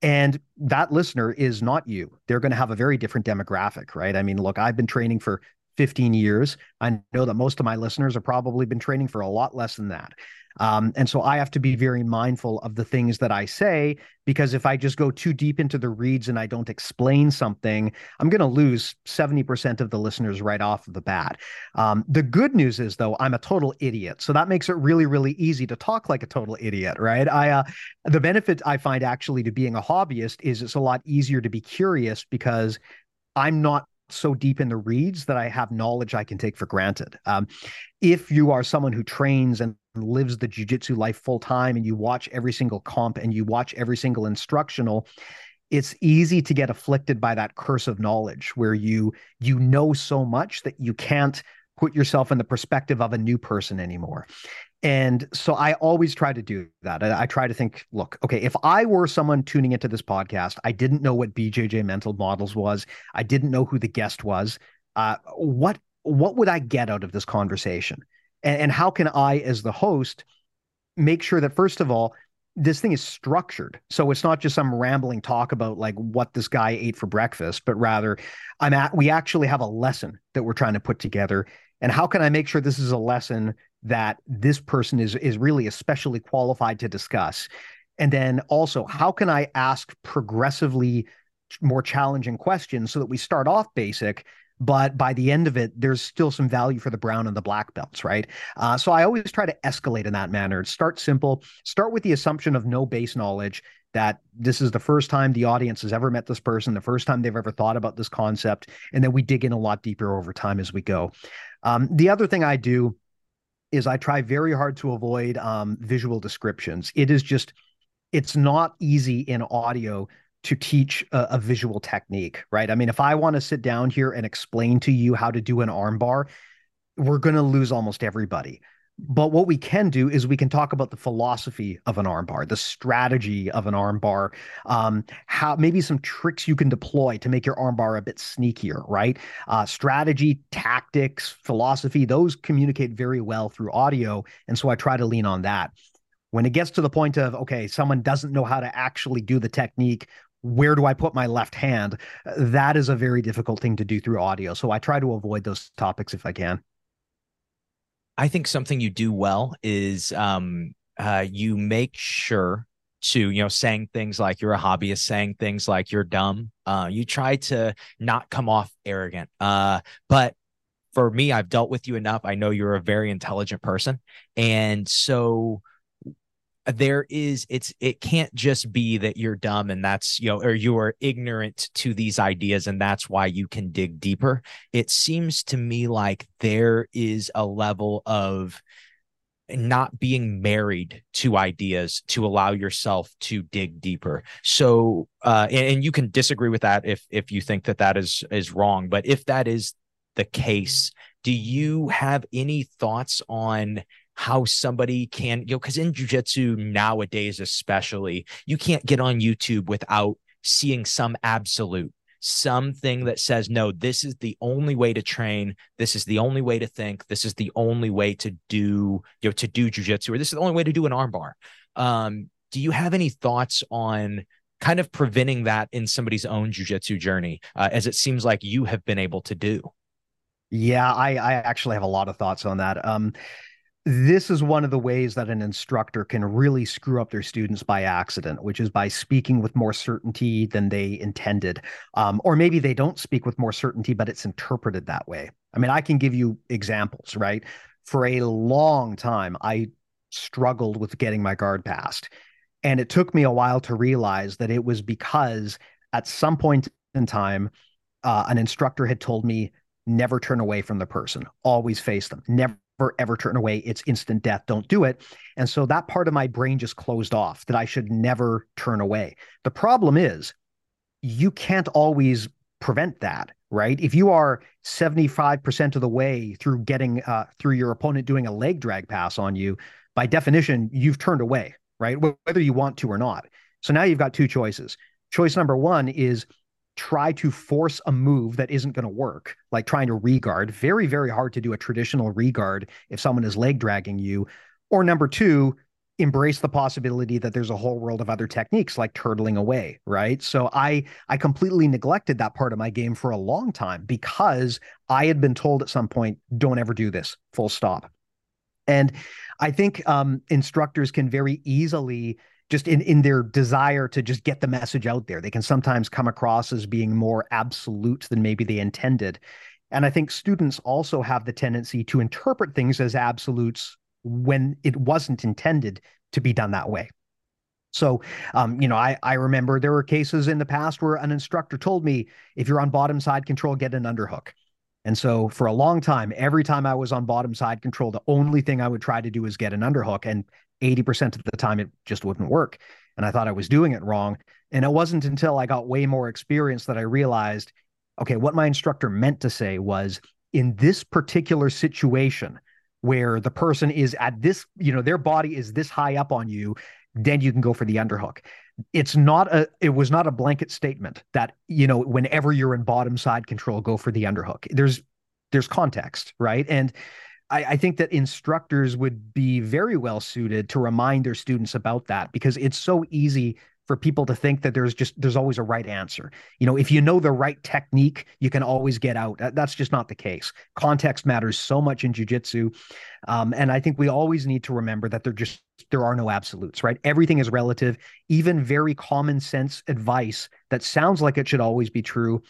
E: And that listener is not you. They're going to have a very different demographic, right? I mean, look, I've been training for 15 years. I know that most of my listeners have probably been training for a lot less than that. Um, and so I have to be very mindful of the things that I say because if I just go too deep into the reads and I don't explain something, I'm going to lose 70% of the listeners right off of the bat. Um, the good news is, though, I'm a total idiot. So that makes it really, really easy to talk like a total idiot, right? I, uh, the benefit I find actually to being a hobbyist is it's a lot easier to be curious because I'm not so deep in the reads that I have knowledge I can take for granted. Um, if you are someone who trains and lives the jujitsu life full time and you watch every single comp and you watch every single instructional, it's easy to get afflicted by that curse of knowledge where you you know so much that you can't put yourself in the perspective of a new person anymore and so I always try to do that. I, I, try to think, look, okay, if I were someone tuning into this podcast, I didn't know what BJJ Mental Models was, I didn't know who the guest was. Uh, what what would I get out of this conversation, and, and how can I, as the host, make sure that first of all, this thing is structured, so it's not just some rambling talk about like what this guy ate for breakfast, but rather, I'm at we actually have a lesson that we're trying to put together, and how can I make sure this is a lesson that this person is is really especially qualified to discuss? And then also how can i ask progressively more challenging questions so that we start off basic but by the end of it there's still some value for the brown and the black belts right? Uh, so i always try to escalate in that manner. Start simple. Start with the assumption of no base knowledge that this is the first time the audience has ever met this person the first time they've ever thought about this concept and then we dig in a lot deeper over time as we go um, the other thing i do is I try very hard to avoid um, visual descriptions. It is just, it's not easy in audio to teach a, a visual technique, right? I mean, if I want to sit down here and explain to you how to do an armbar, we're going to lose almost everybody. But what we can do is we can talk about the philosophy of an armbar, the strategy of an armbar, um, how maybe some tricks you can deploy to make your armbar a bit sneakier, right? Uh, strategy, tactics, philosophy, those communicate very well through audio. And so I try to lean on that. When it gets to the point of, okay, someone doesn't know how to actually do the technique, where do I put my left hand? That is a very difficult thing to do through audio. So I try to avoid those topics if I can.
D: I think something you do well is um, uh, you make sure to you know saying things like you're a hobbyist saying things like you're dumb. Uh, you try to not come off arrogant. Uh, but for me i've dealt with you enough. I know you're a very intelligent person. And so there is it's it can't just be that you're dumb and that's you know or you are ignorant to these ideas and that's why you can dig deeper. It seems to me like there is a level of not being married to ideas to allow yourself to dig deeper. So uh and, and you can disagree with that if if you think that that is is wrong but if that is the case do you have any thoughts on how somebody can, you know, because in jujitsu nowadays, especially, you can't get on YouTube without seeing some absolute, something that says, no, this is the only way to train. This is the only way to think. This is the only way to do, you know, to do jujitsu, or this is the only way to do an armbar. Um, do you have any thoughts on kind of preventing that in somebody's own jujitsu journey, uh, as it seems like you have been able to do?
E: Yeah, I, I actually have a lot of thoughts on that. Um, this is one of the ways that an instructor can really screw up their students by accident, which is by speaking with more certainty than they intended. Um, or maybe they don't speak with more certainty, but it's interpreted that way. I mean, I can give you examples, right? For a long time, I struggled with getting my guard passed. And it took me a while to realize that it was because at some point in time, uh, an instructor had told me, never turn away from the person, always face them, never ever turn away. It's instant death. Don't do it. And so that part of my brain just closed off that I should never turn away. The problem is you can't always prevent that, right? If you are 75% of the way through getting uh, through your opponent doing a leg drag pass on you, by definition, you've turned away, right? Whether you want to or not. So now you've got two choices. Choice number one is try to force a move that isn't going to work, like trying to regard. Very, very hard to do a traditional regard if someone is leg dragging you. Or number two, embrace the possibility that there's a whole world of other techniques like turtling away right so i i completely neglected that part of my game for a long time because i had been told at some point don't ever do this full stop and i think um, instructors can very easily just in in their desire to just get the message out there they can sometimes come across as being more absolute than maybe they intended and i think students also have the tendency to interpret things as absolutes when it wasn't intended to be done that way so, um, you know, I, I remember there were cases in the past where an instructor told me, if you're on bottom side control, get an underhook. And so for a long time, every time I was on bottom side control, the only thing I would try to do is get an underhook. And 80% of the time it just wouldn't work. And I thought I was doing it wrong. And it wasn't until I got way more experience that I realized, okay, what my instructor meant to say was in this particular situation where the person is at this, you know, their body is this high up on you, then you can go for the underhook. It's not a, it was not a blanket statement that, you know, whenever you're in bottom side control, go for the underhook. There's, there's context, right? And I, I think that instructors would be very well suited to remind their students about that because it's so easy for people to think that there's just there's always a right answer. You know, if you know the right technique, you can always get out. That's just not the case. Context matters so much in jujitsu, um, and I think we always need to remember that there just there are no absolutes. Right? Everything is relative. Even very common sense advice that sounds like it should always be true.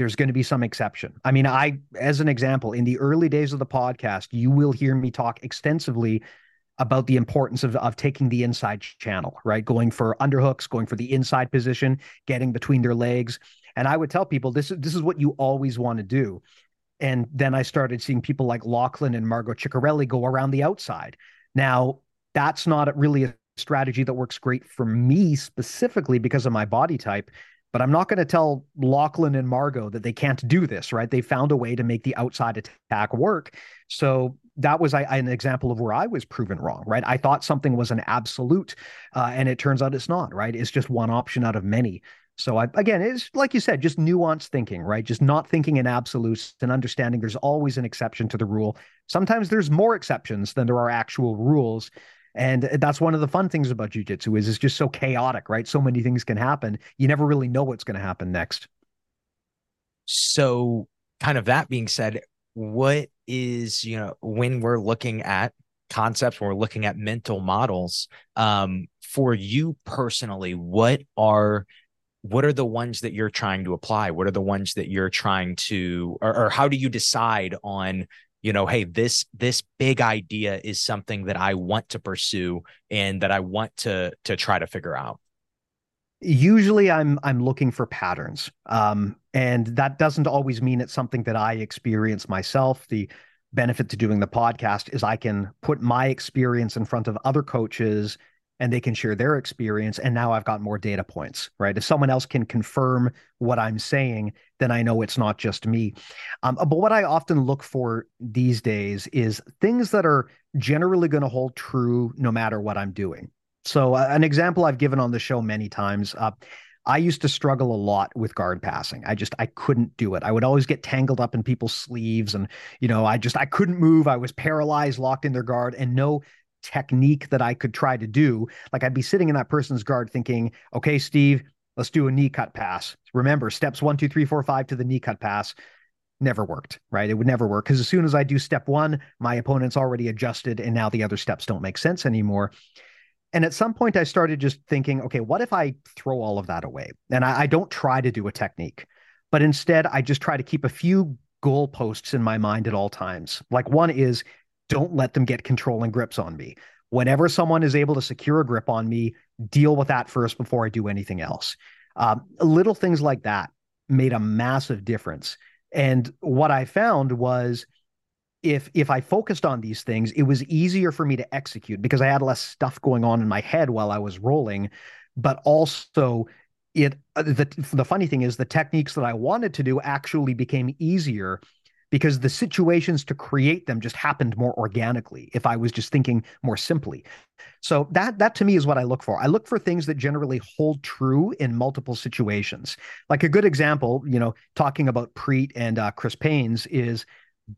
E: There's going to be some exception. I mean, I, as an example, in the early days of the podcast, you will hear me talk extensively about the importance of, of taking the inside channel, right? Going for underhooks, going for the inside position, getting between their legs. And I would tell people this is this is what you always want to do. And then I started seeing people like Lachlan and Margot Ciccarelli go around the outside. Now, that's not really a strategy that works great for me specifically because of my body type. But I'm not going to tell Lachlan and Margot that they can't do this, right? They found a way to make the outside attack work. So that was I, an example of where I was proven wrong, right? I thought something was an absolute, uh, and it turns out it's not, right? It's just one option out of many. So I, again, it's like you said, just nuanced thinking, right? Just not thinking in absolutes and understanding there's always an exception to the rule. Sometimes there's more exceptions than there are actual rules. And that's one of the fun things about jujitsu is it's just so chaotic, right? So many things can happen. You never really know what's going to happen next.
D: So, kind of that being said, what is you know when we're looking at concepts when we're looking at mental models um, for you personally what are what are the ones that you're trying to apply what are the ones that you're trying to or, or how do you decide on you know hey this this big idea is something that i want to pursue and that i want to to try to figure out.
E: Usually i'm i'm looking for patterns um, and that doesn't always mean it's something that i experience myself. The benefit to doing the podcast is i can put my experience in front of other coaches and they can share their experience and now i've got more data points right if someone else can confirm what i'm saying then i know it's not just me um, but what i often look for these days is things that are generally going to hold true no matter what i'm doing so, uh, an example I've given on the show many times. Uh, I used to struggle a lot with guard passing. I just I couldn't do it. I would always get tangled up in people's sleeves, and you know, I just I couldn't move. I was paralyzed, locked in their guard, and no technique that I could try to do. Like I'd be sitting in that person's guard, thinking, "Okay, Steve, let's do a knee cut pass." Remember, steps one, two, three, four, five to the knee cut pass never worked, right? It would never work because as soon as I do step one, my opponent's already adjusted and now the other steps don't make sense anymore. And at some point, I started just thinking, okay, what if I throw all of that away? And I, I don't try to do a technique, but instead, I just try to keep a few goalposts in my mind at all times. Like one is don't let them get controlling grips on me. Whenever someone is able to secure a grip on me, deal with that first before I do anything else. Um, little things like that made a massive difference. And what I found was if if I focused on these things, it was easier for me to execute because I had less stuff going on in my head while I was rolling. But also, it uh, the the funny thing is the techniques that I wanted to do actually became easier because the situations to create them just happened more organically if I was just thinking more simply. So that that to me is what I look for. I look for things that generally hold true in multiple situations. Like a good example, you know, talking about Priit and uh, Chris Paines's is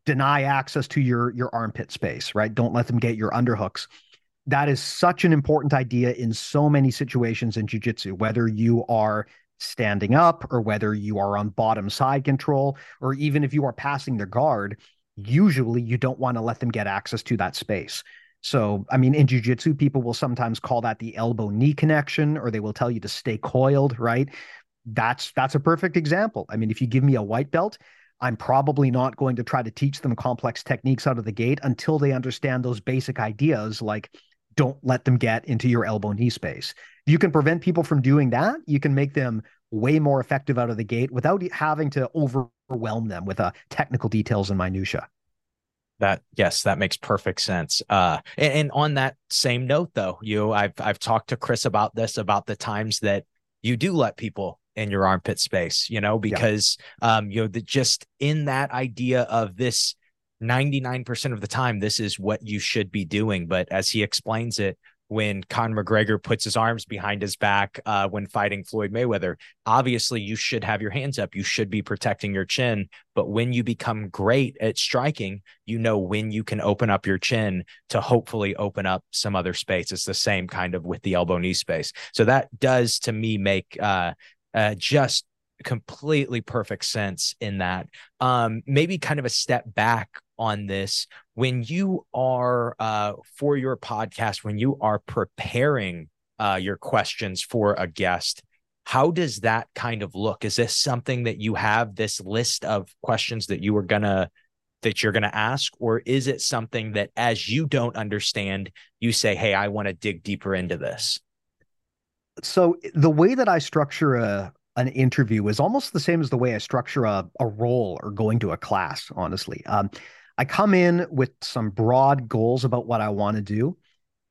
E: deny access to your your armpit space, right? Don't let them get your underhooks. That is such an important idea in so many situations in jiu-jitsu, whether you are standing up or whether you are on bottom side control or even if you are passing the guard, usually you don't want to let them get access to that space. So, I mean, in jujitsu, people will sometimes call that the elbow knee connection, or they will tell you to stay coiled, right? That's that's a perfect example. I mean, if you give me a white belt, I'm probably not going to try to teach them complex techniques out of the gate until they understand those basic ideas like don't let them get into your elbow knee space. If you can prevent people from doing that, you can make them way more effective out of the gate without having to overwhelm them with uh, technical details and minutia.
D: That yes, that makes perfect sense. Uh, and, and on that same note, though, you I've I've talked to Chris about this about the times that you do let people in your armpit space, you know, because yeah. um, you know, the, just in that idea of this 99% of the time, this is what you should be doing. But as he explains it, when Conor McGregor puts his arms behind his back uh, when fighting Floyd Mayweather. Obviously, you should have your hands up. You should be protecting your chin. But when you become great at striking, you know when you can open up your chin to hopefully open up some other space. It's the same kind of with the elbow knee space. So that does to me make uh, uh, just completely perfect sense in that. Um, maybe kind of a step back on this when you are uh, for your podcast when you are preparing uh, your questions for a guest how does that kind of look? Is this something that you have this list of questions that you are gonna that you're gonna ask? Or is it something that as you don't understand you say hey i want to dig deeper into this
E: so the way that i structure a an interview is almost the same as the way i structure a, a roll or going to a class honestly. Um, I come in with some broad goals about what I want to do,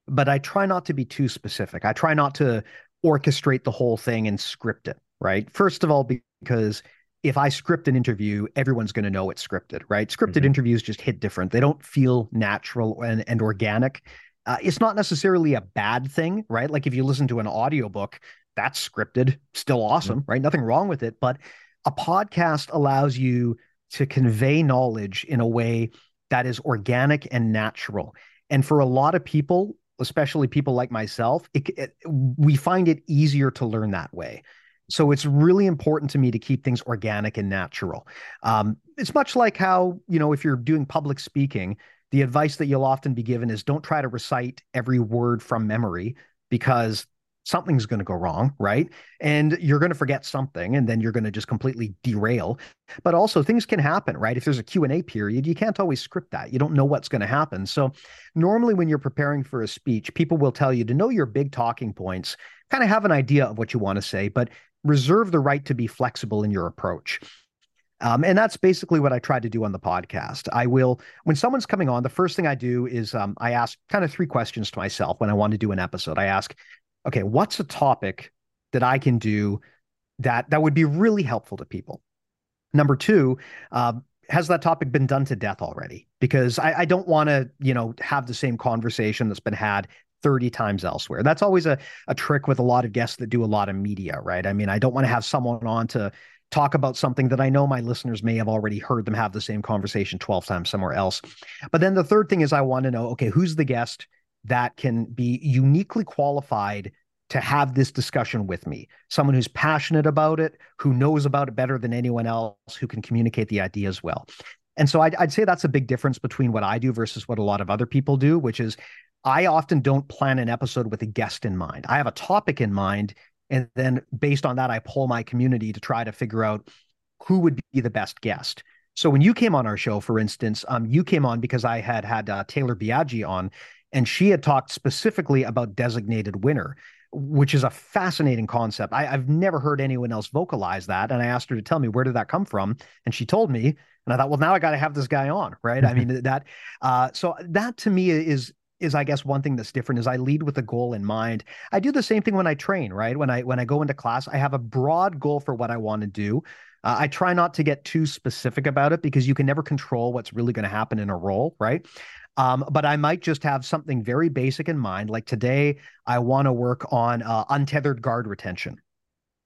E: but I try not to be too specific. I try not to orchestrate the whole thing and script it, right? First of all, because if I script an interview, everyone's going to know it's scripted, right? Scripted mm-hmm. interviews just hit different. They don't feel natural and, and organic. Uh, it's not necessarily a bad thing, right? Like if you listen to an audiobook, that's scripted, still awesome, mm-hmm. right? Nothing wrong with it. But a podcast allows you to convey knowledge in a way that is organic and natural. And for a lot of people, especially people like myself, it, it, we find it easier to learn that way. So it's really important to me to keep things organic and natural. Um, it's much like how, you know, if you're doing public speaking, the advice that you'll often be given is don't try to recite every word from memory because something's going to go wrong right? And you're going to forget something and then you're going to just completely derail. But also things can happen right? If there's a q&a period you can't always script that. You don't know what's going to happen. So normally when you're preparing for a speech people will tell you to know your big talking points kind of have an idea of what you want to say but reserve the right to be flexible in your approach. Um, and that's basically what I try to do on the podcast. I will, when someone's coming on, the first thing I do is um, I ask kind of three questions to myself when I want to do an episode. I ask, okay, what's a topic that I can do that that would be really helpful to people? Number two, uh, has that topic been done to death already? Because I, I don't want to, you know, have the same conversation that's been had 30 times elsewhere. That's always a, a trick with a lot of guests that do a lot of media, right? I mean, I don't want to have someone on to talk about something that I know my listeners may have already heard them have the same conversation 12 times somewhere else. But then the third thing is I want to know, okay, who's the guest? That can be uniquely qualified to have this discussion with me. Someone who's passionate about it, who knows about it better than anyone else, who can communicate the ideas well. And so I'd, I'd, say that's a big difference between what I do versus what a lot of other people do, which is I often don't plan an episode with a guest in mind. I have a topic in mind. And then based on that, I pull my community to try to figure out who would be the best guest. So when you came on our show, for instance, um, you came on because I had had uh, Taylor Biaggi on, and she had talked specifically about designated winner, which is a fascinating concept. I, have never heard anyone else vocalize that. And I asked her to tell me where did that come from, and she told me. And I thought, well, now I got to have this guy on, right? I mean that. Uh, so that to me is is I guess one thing that's different is I lead with a goal in mind. I do the same thing when I train, right? When I when I go into class, I have a broad goal for what I want to do. Uh, I try not to get too specific about it because you can never control what's really going to happen in a roll, right? Um, but I might just have something very basic in mind. Like today, I want to work on uh, untethered guard retention.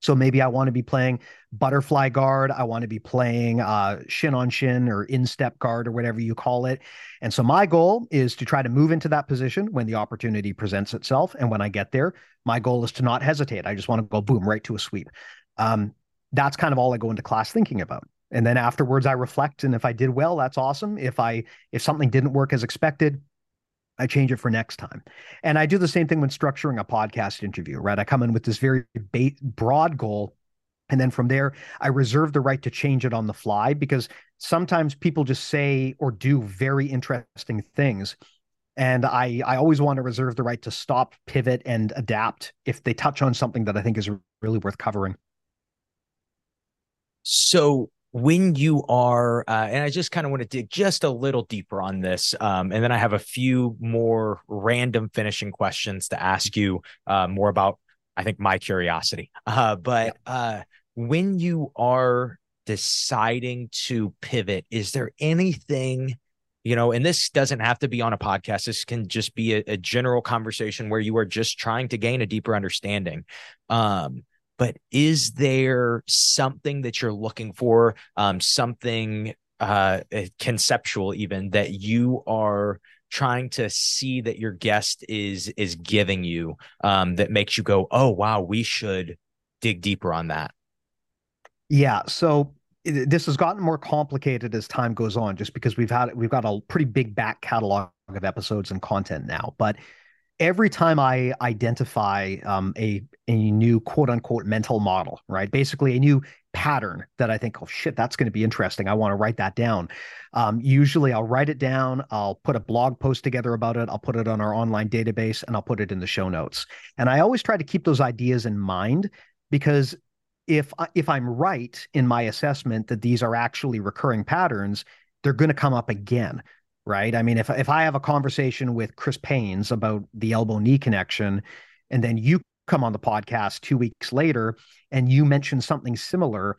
E: So maybe I want to be playing butterfly guard. I want to be playing uh, shin on shin or instep guard or whatever you call it. And so my goal is to try to move into that position when the opportunity presents itself. And when I get there, my goal is to not hesitate. I just want to go boom right to a sweep. Um, that's kind of all I go into class thinking about and then afterwards i reflect and if i did well that's awesome. If i if something didn't work as expected i change it for next time. And i do the same thing when structuring a podcast interview right? I come in with this very ba- broad goal and then from there i reserve the right to change it on the fly because sometimes people just say or do very interesting things. And i i always want to reserve the right to stop pivot and adapt if they touch on something that i think is really worth covering.
D: So when you are, uh, and I just kind of want to dig just a little deeper on this, um, and then I have a few more random finishing questions to ask you uh, more about I think my curiosity. Uh, but uh, when you are deciding to pivot, is there anything, you know, and this doesn't have to be on a podcast, this can just be a, a general conversation where you are just trying to gain a deeper understanding. Um, but is there something that you're looking for, um, something uh, conceptual even that you are trying to see that your guest is is giving you um, that makes you go, oh wow, we should dig deeper on that?
E: Yeah. So this has gotten more complicated as time goes on, just because we've had we've got a pretty big back catalog of episodes and content now. But every time I identify um, a a new quote unquote mental model, right? Basically, a new pattern that I think, oh shit, that's going to be interesting. I want to write that down. Um, usually, I'll write it down. I'll put a blog post together about it. I'll put it on our online database, and I'll put it in the show notes. And I always try to keep those ideas in mind because if if I'm right in my assessment that these are actually recurring patterns, they're going to come up again, right? I mean, if if I have a conversation with Chris Paines about the elbow knee connection, and then you come on the podcast two weeks later and you mention something similar,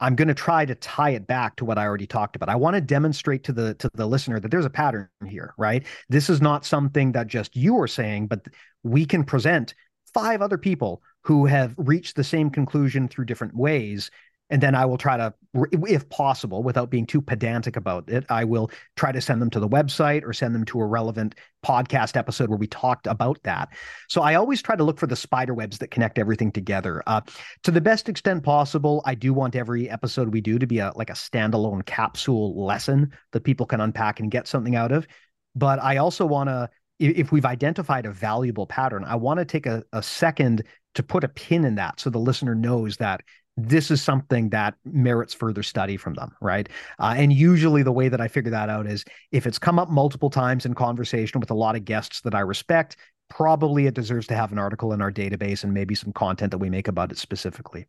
E: I'm going to try to tie it back to what I already talked about. I want to demonstrate to the to the listener that there's a pattern here, right? This is not something that just you are saying, but we can present five other people who have reached the same conclusion through different ways and then I will try to, if possible, without being too pedantic about it, I will try to send them to the website or send them to a relevant podcast episode where we talked about that. So I always try to look for the spider webs that connect everything together. Uh, to the best extent possible, I do want every episode we do to be a like a standalone capsule lesson that people can unpack and get something out of. But I also want to if we've identified a valuable pattern, I want to take a, a second to put a pin in that so the listener knows that this is something that merits further study from them, right? Uh, and usually, the way that I figure that out is if it's come up multiple times in conversation with a lot of guests that I respect, probably it deserves to have an article in our database and maybe some content that we make about it specifically.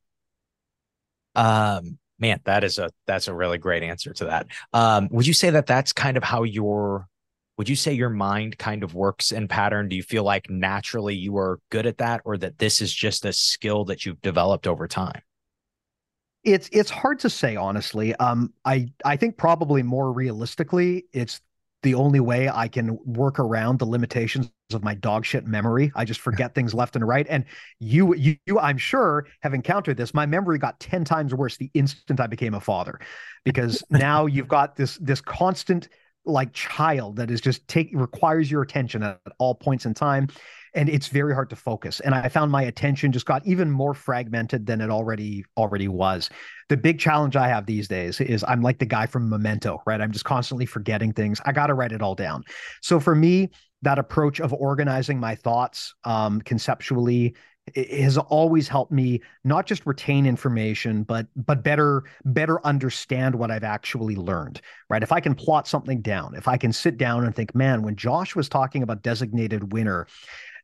D: Um, man, that is a that's a really great answer to that. Um, would you say that that's kind of how your would you say your mind kind of works in pattern? Do you feel like naturally you are good at that, or that this is just a skill that you've developed over time?
E: It's it's hard to say honestly. Um, I I think probably more realistically, it's the only way I can work around the limitations of my dog shit memory. I just forget things left and right. And you, you, you, I'm sure have encountered this. My memory got 10 times worse the instant I became a father, because now you've got this, this constant like child that is just take requires your attention at, at all points in time and it's very hard to focus. And i found my attention just got even more fragmented than it already already was. The big challenge i have these days is i'm like the guy from memento right? I'm just constantly forgetting things. I got to write it all down. So for me that approach of organizing my thoughts um, conceptually has always helped me not just retain information but but better better understand what I've actually learned right? If I can plot something down if I can sit down and think man when Josh was talking about designated winner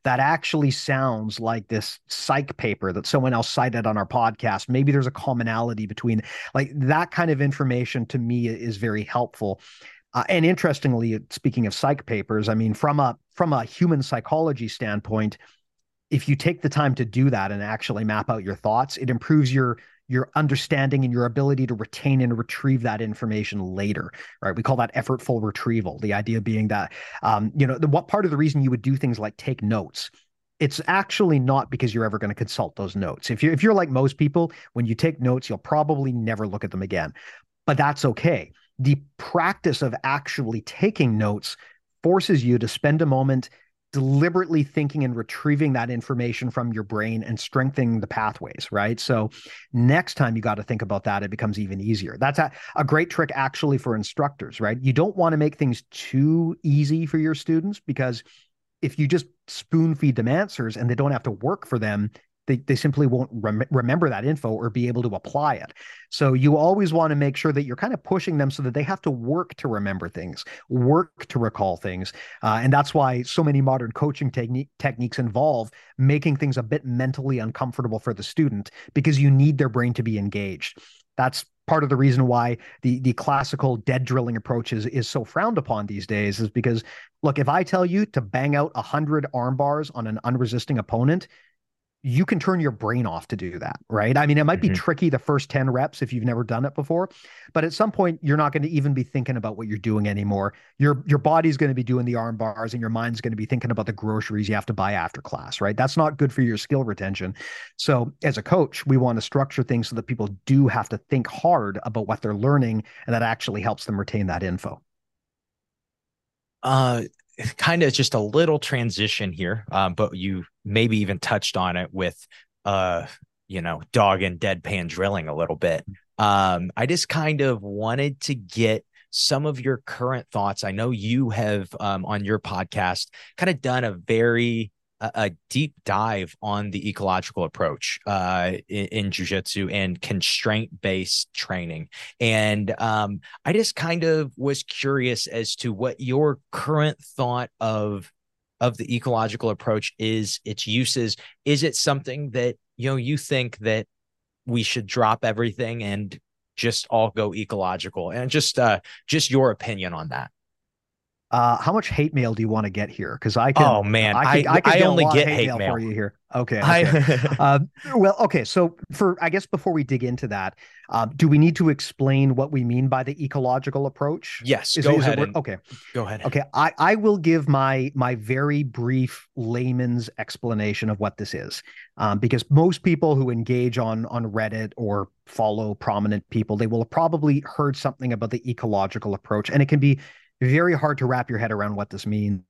E: that actually sounds like this psych paper that someone else cited on our podcast. Maybe there's a commonality between like that kind of information to me is very helpful. Uh, and interestingly speaking of psych papers i mean from a from a human psychology standpoint if you take the time to do that and actually map out your thoughts, it improves your your understanding and your ability to retain and retrieve that information later right? We call that effortful retrieval. The idea being that um, you know the, what part of the reason you would do things like take notes it's actually not because you're ever going to consult those notes. If you're if you're like most people when you take notes you'll probably never look at them again but that's okay. The practice of actually taking notes forces you to spend a moment deliberately thinking and retrieving that information from your brain and strengthening the pathways, right? So next time you got to think about that, it becomes even easier. That's a, a great trick actually for instructors, right? You don't want to make things too easy for your students because if you just spoon feed them answers and they don't have to work for them, they, they simply won't rem- remember that info or be able to apply it. So you always want to make sure that you're kind of pushing them so that they have to work to remember things, work to recall things. Uh, and that's why so many modern coaching technique techniques involve making things a bit mentally uncomfortable for the student because you need their brain to be engaged. That's part of the reason why the the classical dead drilling approach is, is so frowned upon these days is because look if i tell you to bang out 100 arm bars on an unresisting opponent you can turn your brain off to do that, right? I mean, it might be
D: Mhm.
E: tricky the first 10 reps if you've never done it before, but at some point you're not going to even be thinking about what you're doing anymore. Your your body's going to be doing the arm bars and your mind's going to be thinking about the groceries you have to buy after class, right? That's not good for your skill retention. So, as a coach, we want to structure things so that people do have to think hard about what they're learning and that actually helps them retain that info.
D: uh kind of just a little transition here um but you maybe even touched on it with uh you know dog and deadpan drilling a little bit. Um i just kind of wanted to get some of your current thoughts. I know you have um on your podcast kind of done a very a, deep dive on the ecological approach uh in, in jiu-jitsu and constraint based training and um, I just kind of was curious as to what your current thought of of the ecological approach is, its uses. Is it something that you know you think that we should drop everything and just all go ecological? And just uh just your opinion on that.
E: Uh, how much hate mail do you want to get here? Because I can.
D: oh man, I
E: I, can, I, can
D: I only get hate
E: mail,
D: mail.
E: for you here. Okay. okay.
D: I,
E: Uh, well, okay. So, for I guess before we dig into that, uh, do we need to explain what we mean by the ecological approach?
D: yes,
E: Is-
D: go
E: is
D: ahead. And,
E: okay.
D: Go ahead.
E: Okay. I, I will give my my very brief layman's explanation of what this is, um, because most people who engage on on Reddit or follow prominent people, they will have probably heard something about the ecological approach, and it can be very hard to wrap your head around what this means.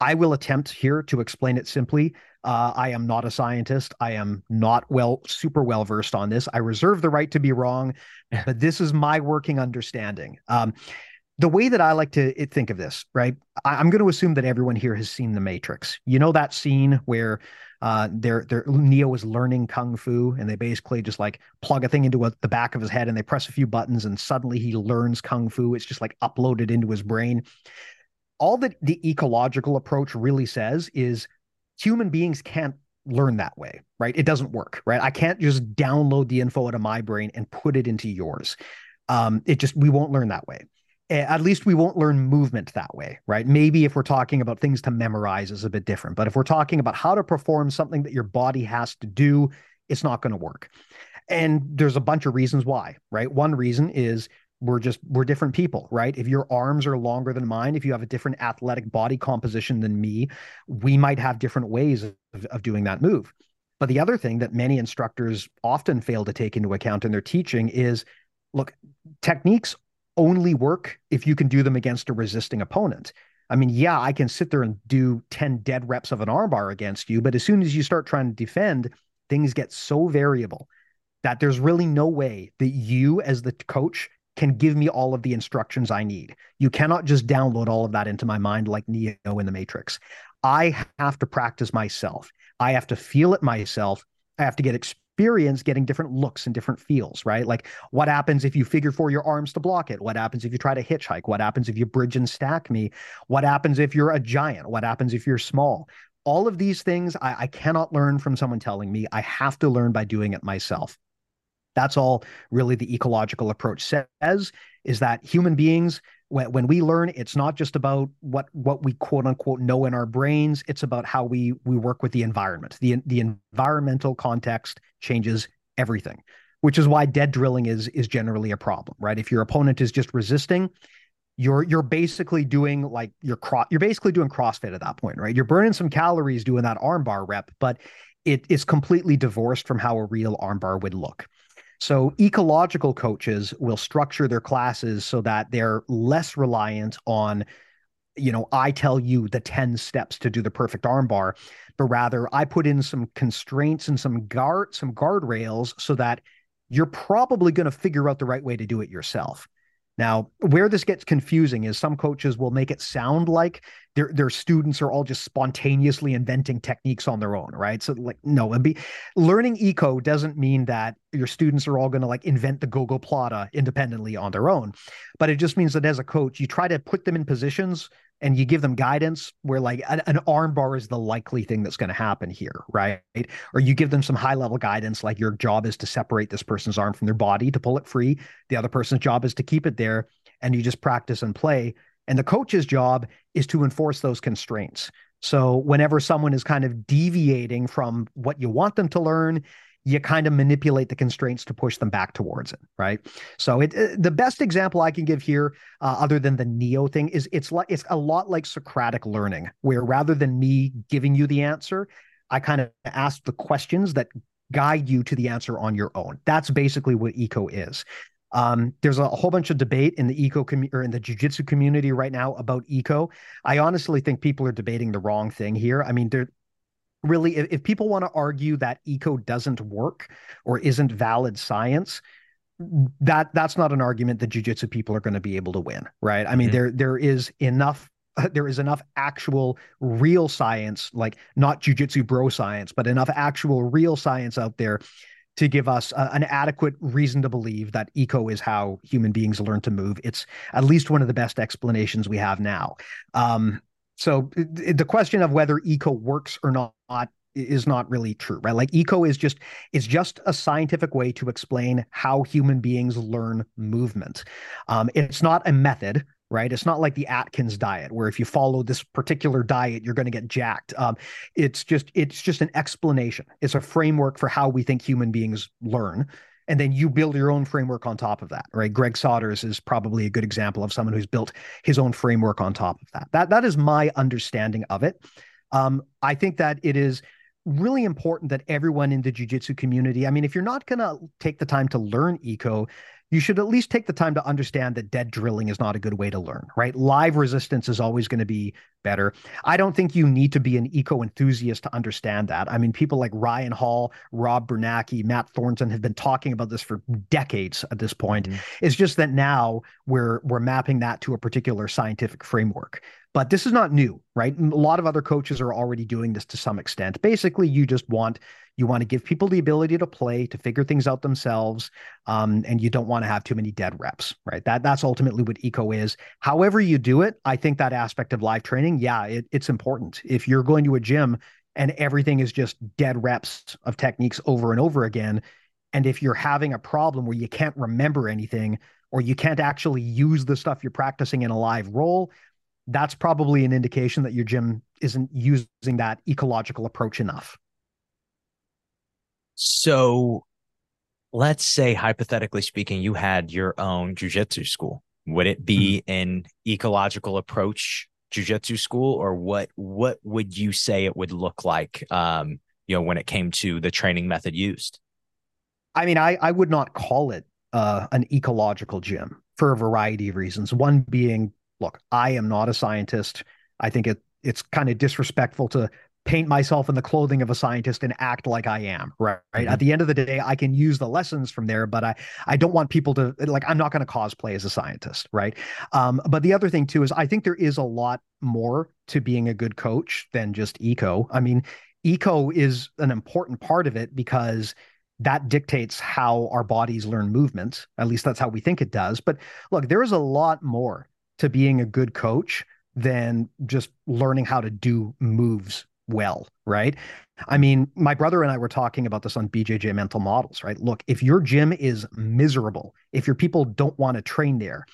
E: I will attempt here to explain it simply. Uh, I am not a scientist. I am not well, super well versed on this. I reserve the right to be wrong, but this is my working understanding. Um, the way that I like to think of this, right? I, I'm going to assume that everyone here has seen The Matrix. You know that scene where uh, they're, they're Neo is learning kung fu, and they basically just like plug a thing into a, the back of his head, and they press a few buttons, and suddenly he learns kung fu. It's just like uploaded into his brain. All that the ecological approach really says is human beings can't learn that way, right? It doesn't work, right? I can't just download the info out of my brain and put it into yours. Um, it just we won't learn that way. At least we won't learn movement that way, right? Maybe if we're talking about things to memorize is a bit different, but if we're talking about how to perform something that your body has to do, it's not going to work. And there's a bunch of reasons why, right? One reason is we're just we're different people, right? If your arms are longer than mine, if you have a different athletic body composition than me, we might have different ways of, of doing that move. But the other thing that many instructors often fail to take into account in their teaching is look, techniques only work if you can do them against a resisting opponent. I mean, yeah, I can sit there and do 10 dead reps of an armbar against you, but as soon as you start trying to defend, things get so variable that there's really no way that you, as the coach, can give me all of the instructions I need. You cannot just download all of that into my mind like Neo in the Matrix. I have to practice myself. I have to feel it myself. I have to get experience getting different looks and different feels, right? Like what happens if you figure for your arms to block it? What happens if you try to hitchhike? What happens if you bridge and stack me? What happens if you're a giant? What happens if you're small? All of these things I, I cannot learn from someone telling me. I have to learn by doing it myself. That's all really the ecological approach says is that human beings, when, when we learn, it's not just about what what we quote unquote know in our brains. It's about how we we work with the environment. The the environmental context changes everything, which is why dead drilling is is generally a problem, right? If your opponent is just resisting, you're you're basically doing like you're cro- you're basically doing CrossFit at that point, right? You're burning some calories doing that armbar rep, but it is completely divorced from how a real armbar would look. So ecological coaches will structure their classes so that they're less reliant on, you know, I tell you the 10 steps to do the perfect armbar, but rather I put in some constraints and some guard some guardrails so that you're probably going to figure out the right way to do it yourself. Now, where this gets confusing is some coaches will make it sound like their their students are all just spontaneously inventing techniques on their own, right? So like no, and be learning eco doesn't mean that your students are all going to like invent the gogoplata independently on their own. But it just means that as a coach, you try to put them in positions and you give them guidance where like an, an arm bar is the likely thing that's going to happen here, right? Or you give them some high level guidance, like your job is to separate this person's arm from their body to pull it free. The other person's job is to keep it there, and you just practice and play. And the coach's job is to enforce those constraints. So whenever someone is kind of deviating from what you want them to learn, you kind of manipulate the constraints to push them back towards it, right? So it uh, the best example I can give here, uh, other than the Neo thing, is it's like it's a lot like Socratic learning, where rather than me giving you the answer, I kind of ask the questions that guide you to the answer on your own. That's basically what eco is. Um, there's a whole bunch of debate in the eco com- or in the jujitsu community right now about eco. I honestly think people are debating the wrong thing here. I mean, there really, if, if people want to argue that eco doesn't work or isn't valid science, that that's not an argument that jujitsu people are going to be able to win, right? I mean, mm-hmm. there there is enough there is enough actual real science, like not jujitsu bro science, but enough actual real science out there to give us uh, an adequate reason to believe that eco is how human beings learn to move. It's at least one of the best explanations we have now. Um, so the question of whether eco works or not is not really true, right? Like eco is just it's just a scientific way to explain how human beings learn movement. Um, it's not a method, right? It's not like the Atkins diet where if you follow this particular diet, you're going to get jacked. Um, it's just it's just an explanation. It's a framework for how we think human beings learn. And then you build your own framework on top of that, right? Greg Souders is probably a good example of someone who's built his own framework on top of that. That that is my understanding of it. Um, I think that it is really important that everyone in the jiu-jitsu community i mean if you're not going to take the time to learn eco you should at least take the time to understand that dead drilling is not a good way to learn, right? Live resistance is always going to be better. I don't think you need to be an eco enthusiast to understand that. I mean, people like Ryan Hall, Rob Biernacki, Matt Thornton have been talking about this for decades at this point. Mm-hmm. It's just that now we're we're mapping that to a particular scientific framework. But this is not new, right? A lot of other coaches are already doing this to some extent. Basically, you just want you want to give people the ability to play, to figure things out themselves, um, and you don't want to have too many dead reps, right? That that's ultimately what eco is. However you do it, I think that aspect of live training, yeah, it, it's important. If you're going to a gym and everything is just dead reps of techniques over and over again, and if you're having a problem where you can't remember anything or you can't actually use the stuff you're practicing in a live roll, that's probably an indication that your gym isn't using that ecological approach enough.
D: So let's say, hypothetically speaking, you had your own jujitsu school. Would it be mm-hmm. an ecological approach jujitsu school, or what? What would you say it would look like? Um, you know, when it came to the training method used.
E: I mean, I I would not call it uh, an ecological gym for a variety of reasons. One being, look, I am not a scientist. I think it it's kind of disrespectful to paint myself in the clothing of a scientist and act like I am, right? right? Mm-hmm. At the end of the day, I can use the lessons from there, but I I don't want people to like I'm not going to cosplay as a scientist, right? Um, but the other thing too is I think there is a lot more to being a good coach than just eco. I mean, eco is an important part of it because that dictates how our bodies learn movement. At least that's how we think it does. But look, there is a lot more to being a good coach than just learning how to do moves well, right? I mean, my brother and I were talking about this on BJJ Mental Models, right? Look, if your gym is miserable, if your people don't want to train there,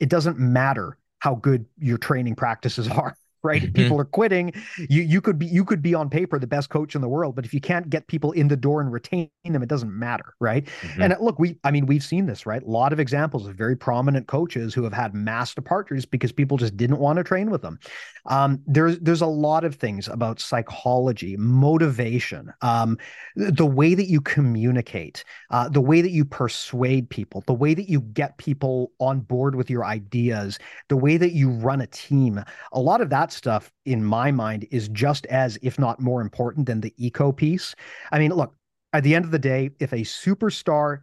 E: it doesn't matter how good your training practices are right? Mm-hmm. People are quitting. You you could be you could be on paper the best coach in the world, but if you can't get people in the door and retain them, it doesn't matter, right? Mm-hmm. And look, we I mean we've seen this, right? A lot of examples of very prominent coaches who have had mass departures because people just didn't want to train with them. Um, there's there's a lot of things about psychology, motivation, um, the way that you communicate, uh, the way that you persuade people, the way that you get people on board with your ideas, the way that you run a team. A lot of that stuff, in my mind, is just as, if not more important than the eco piece. I mean, look, at the end of the day, if a superstar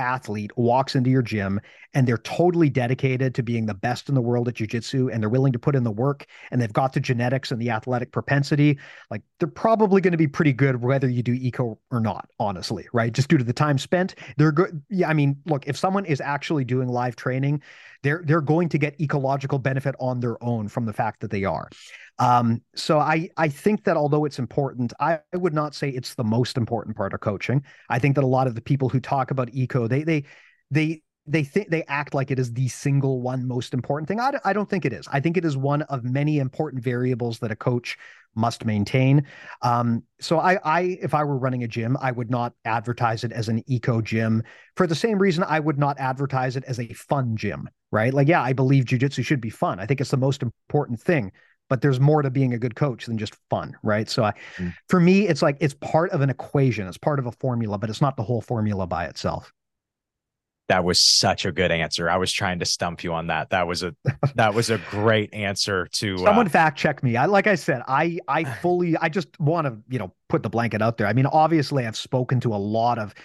E: athlete walks into your gym and they're totally dedicated to being the best in the world at jujitsu and they're willing to put in the work and they've got the genetics and the athletic propensity, like they're probably going to be pretty good whether you do eco or not, honestly, right? Just due to the time spent. They're good. Yeah, I mean, look, if someone is actually doing live training, they're they're going to get ecological benefit on their own from the fact that they are. Um, so I I think that although it's important, I, I would not say it's the most important part of coaching. I think that a lot of the people who talk about eco, they they they they think they act like it is the single one most important thing. I, I don't think it is. I think it is one of many important variables that a coach must maintain. Um, so I, I, if I were running a gym, I would not advertise it as an eco gym for the same reason I would not advertise it as a fun gym, right? Like, yeah, I believe jujitsu should be fun. I think it's the most important thing, but there's more to being a good coach than just fun, right? So I, mm. for me, it's like it's part of an equation, it's part of a formula, but it's not the whole formula by itself.
D: That was such a good answer. I was trying to stump you on that. That was a that was a great answer to
E: someone uh, fact check me. I like I said, I I fully I just want to, you know, put the blanket out there. I mean, obviously I've spoken to a lot of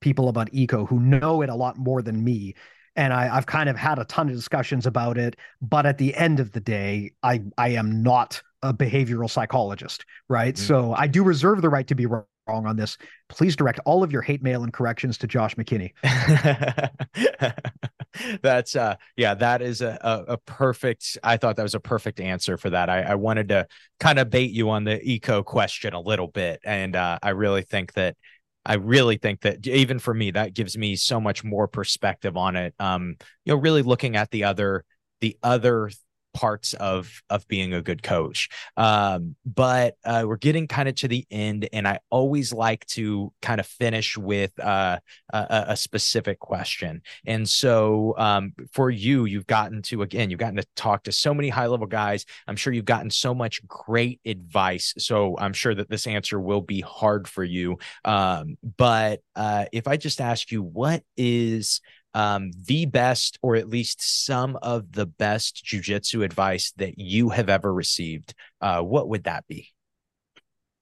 E: people about eco who know it a lot more than me. And I, I've kind of had a ton of discussions about it. But at the end of the day, I I am not a behavioral psychologist, right? Mm-hmm. So I do reserve the right to be wrong wrong on this, please direct all of your hate mail and corrections to Josh McKinney.
D: That's uh yeah, that is a, a, a perfect I thought that was a perfect answer for that. I, I wanted to kind of bait you on the eco question a little bit. And uh I really think that I really think that even for me, that gives me so much more perspective on it. Um, you know, really looking at the other the other parts of of being a good coach. Um, but uh, we're getting kind of to the end and i always like to kind of finish with uh, a, a, specific question. And so um, for you you've gotten to again you've gotten to talk to so many high level guys. I'm sure you've gotten so much great advice so i'm sure that this answer will be hard for you. Um, but uh, if i just ask you what is um, the best, or at least some of the best jujitsu advice that you have ever received, uh, what would that be?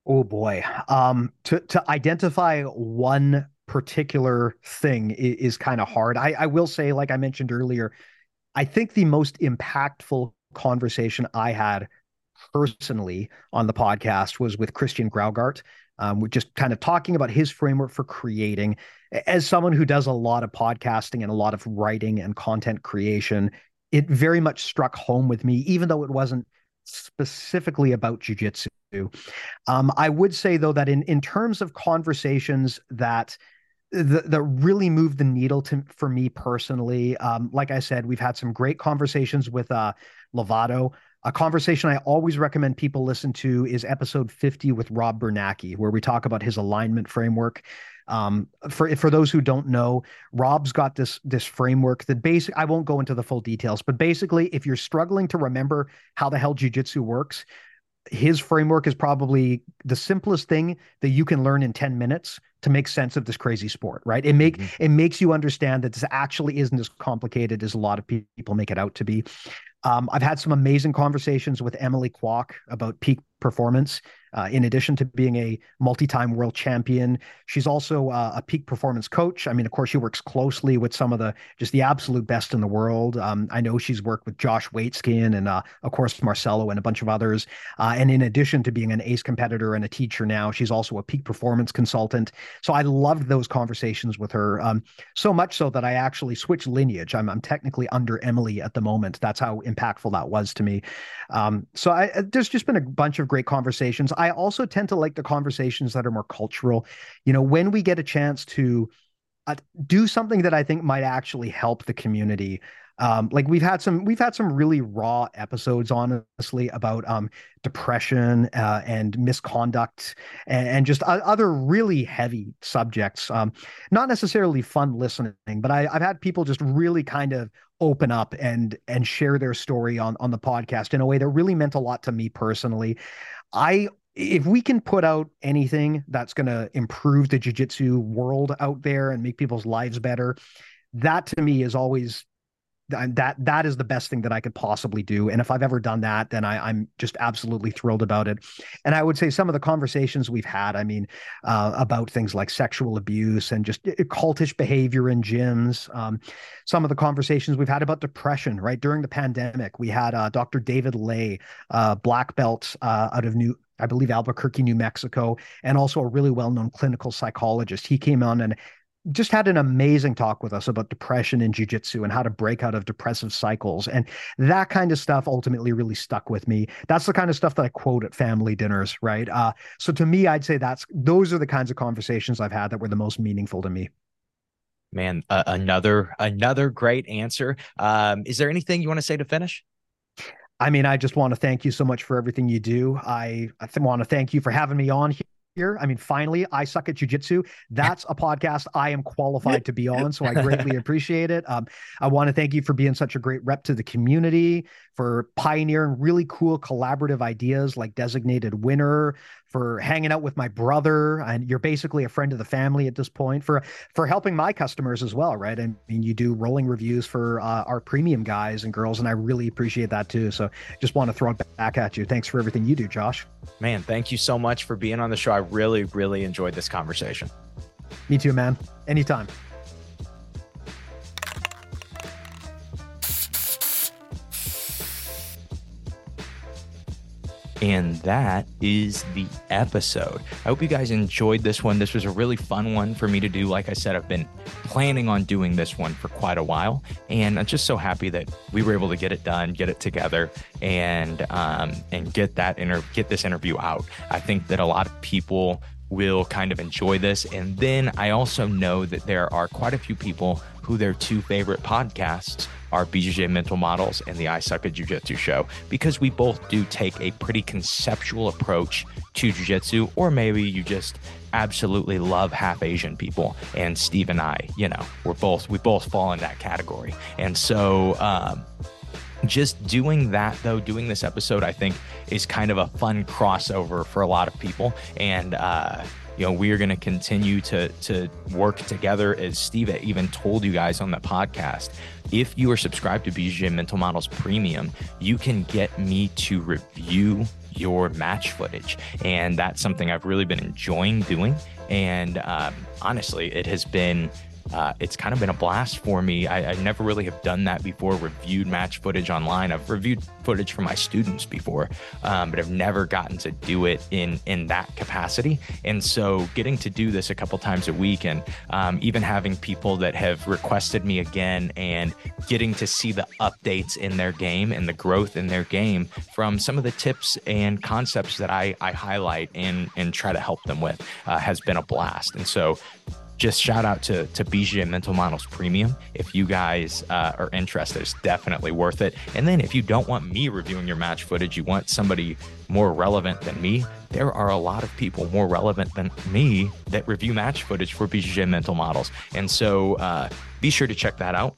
E: Oh boy, um, to to identify one particular thing is, is kind of hard. I, I will say, like I mentioned earlier, I think the most impactful conversation I had personally on the podcast was with Christian Graugart. Um, we're just kind of talking about his framework for creating. As someone who does a lot of podcasting and a lot of writing and content creation, it very much struck home with me, even though it wasn't specifically about jujitsu. Um, I would say though that in in terms of conversations that that, really moved the needle to for me personally. Um, like I said, we've had some great conversations with uh, Lovato. A conversation I always recommend people listen to is episode 50 with Rob Biernacki, where we talk about his alignment framework. Um, for for those who don't know, Rob's got this this framework that basic. I won't go into the full details, but basically, if you're struggling to remember how the hell jujitsu works, his framework is probably the simplest thing that you can learn in 10 minutes to make sense of this crazy sport right it make mm-hmm. it makes you understand that this actually isn't as complicated as a lot of people make it out to be um, I've had some amazing conversations with Emily Kwok about peak performance. Uh, in addition to being a multi-time world champion, she's also uh, a peak performance coach. I mean, of course, she works closely with some of the just the absolute best in the world. Um, I know she's worked with Josh Waitzkin and, uh, of course, Marcelo and a bunch of others. Uh, and in addition to being an ace competitor and a teacher now, she's also a peak performance consultant. So I loved those conversations with her um, so much so that I actually switched lineage. I'm, I'm technically under Emily at the moment. That's how impactful that was to me. Um, so I, there's just been a bunch of great conversations. I also tend to like the conversations that are more cultural. You know, when we get a chance to uh, do something that I think might actually help the community. Um, like we've had some we've had some really raw episodes honestly about um, depression uh, and misconduct and, and just uh, other really heavy subjects um, not necessarily fun listening but I, i've had people just really kind of open up and and share their story on on the podcast in a way that really meant a lot to me personally i if we can put out anything that's going to improve the jiu-jitsu world out there and make people's lives better that to me is always that that is the best thing that I could possibly do. And if I've ever done that, then I, am just absolutely thrilled about it. And I would say some of the conversations we've had, I mean, uh, about things like sexual abuse and just uh, cultish behavior in gyms. Um, some of the conversations we've had about depression, right? During the pandemic, we had uh, Dr. David Lay, uh, black belt uh, out of New I believe Albuquerque, New Mexico, and also a really well known clinical psychologist. He came on and just had an amazing talk with us about depression and jujitsu and how to break out of depressive cycles. And that kind of stuff ultimately really stuck with me. That's the kind of stuff that I quote at family dinners, right? Uh, so to me, I'd say that's those are the kinds of conversations I've had that were the most meaningful to me.
D: Man, uh, another another great answer. Um, is there anything you want to say to finish?
E: I mean, I just want to thank you so much for everything you do. I, I th- want to thank you for having me on here. I mean, finally, I suck at jujitsu. That's a podcast I am qualified to be on, so I greatly appreciate it. Um, I want to thank you for being such a great rep to the community, for pioneering really cool collaborative ideas like designated winner, for hanging out with my brother, and you're basically a friend of the family at this point. For for helping my customers as well, right? I mean, you do rolling reviews for uh, our premium guys and girls, and I really appreciate that too. So, just want to throw it back at you. Thanks for everything you do, Josh.
D: Man, thank you so much for being on the show. I really, really enjoyed this conversation.
E: Me too, man. Anytime.
D: And that is the episode. I hope you guys enjoyed this one. This was a really fun one for me to do. Like I said, I've been planning on doing this one for quite a while. And I'm just so happy that we were able to get it done, get it together, and um, and get that inter- get this interview out. I think that a lot of people will kind of enjoy this. And then I also know that there are quite a few people who their two favorite podcasts are BJJ Mental Models and the I Suck at Jiu Jitsu show because we both do take a pretty conceptual approach to Jiu Jitsu, or maybe you just absolutely love half Asian people. And Steve and I, you know, we're both, we both fall in that category. And so, um, just doing that though doing this episode i think is kind of a fun crossover for a lot of people and uh you know we are going to continue to to work together as steve even told you guys on the podcast. If you are subscribed to bjj mental models premium you can get me to review your match footage. And that's something i've really been enjoying doing. And um, honestly it has been uh, it's kind of been a blast for me. I, I, never really have done that before, reviewed match footage online. I've reviewed footage for my students before, um, but I've never gotten to do it in in that capacity. And so getting to do this a couple times a week and um, even having people that have requested me again and getting to see the updates in their game and the growth in their game from some of the tips and concepts that I, I highlight and, and try to help them with uh, has been a blast. And so just shout out to to BJJ Mental Models Premium. If you guys uh, are interested, it's definitely worth it. And then if you don't want me reviewing your match footage, you want somebody more relevant than me, there are a lot of people more relevant than me that review match footage for BJJ Mental Models. And so uh, be sure to check that out.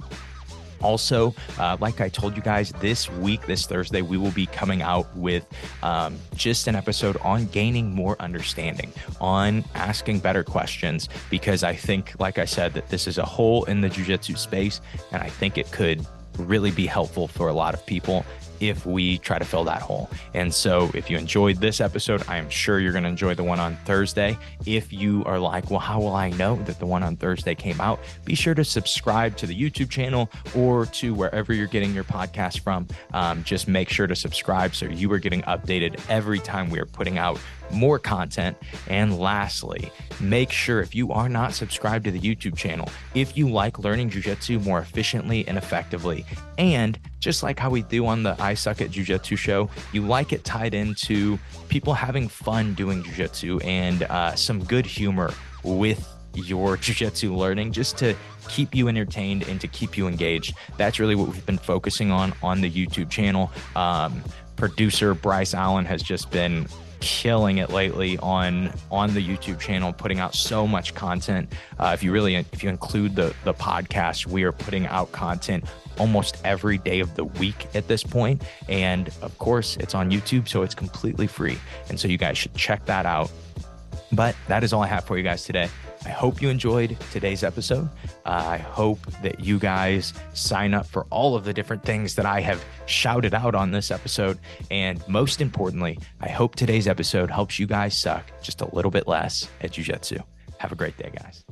D: Also, uh, like I told you guys, this week, this Thursday, we will be coming out with um, just an episode on gaining more understanding, on asking better questions, because I think, like I said, that this is a hole in the jujitsu space, and I think it could really be helpful for a lot of people if we try to fill that hole. And so, if you enjoyed this episode, I am sure you're going to enjoy the one on Thursday. If you are like, well, how will I know that the one on Thursday came out? Be sure to subscribe to the YouTube channel or to wherever you're getting your podcast from. Um, just make sure to subscribe so you are getting updated every time we are putting out more content. And lastly, make sure if you are not subscribed to the YouTube channel, if you like learning jujitsu more efficiently and effectively, and just like how we do on the I Suck at Jiu-Jitsu show, you like it tied into people having fun doing jujitsu and uh, some good humor with your jiu-jitsu learning just to keep you entertained and to keep you engaged. That's really what we've been focusing on on the youtube channel. Um, producer bryce allen has just been killing it lately on on the YouTube channel, putting out so much content. Uh, if you really if you include the the podcast, we are putting out content almost every day of the week at this point. And of course, it's on YouTube, so it's completely free. And so you guys should check that out. But that is all I have for you guys today. I hope you enjoyed today's episode. Uh, I hope that you guys sign up for all of the different things that I have shouted out on this episode. And most importantly, I hope today's episode helps you guys suck just a little bit less at Jiu Jitsu. Have a great day, guys.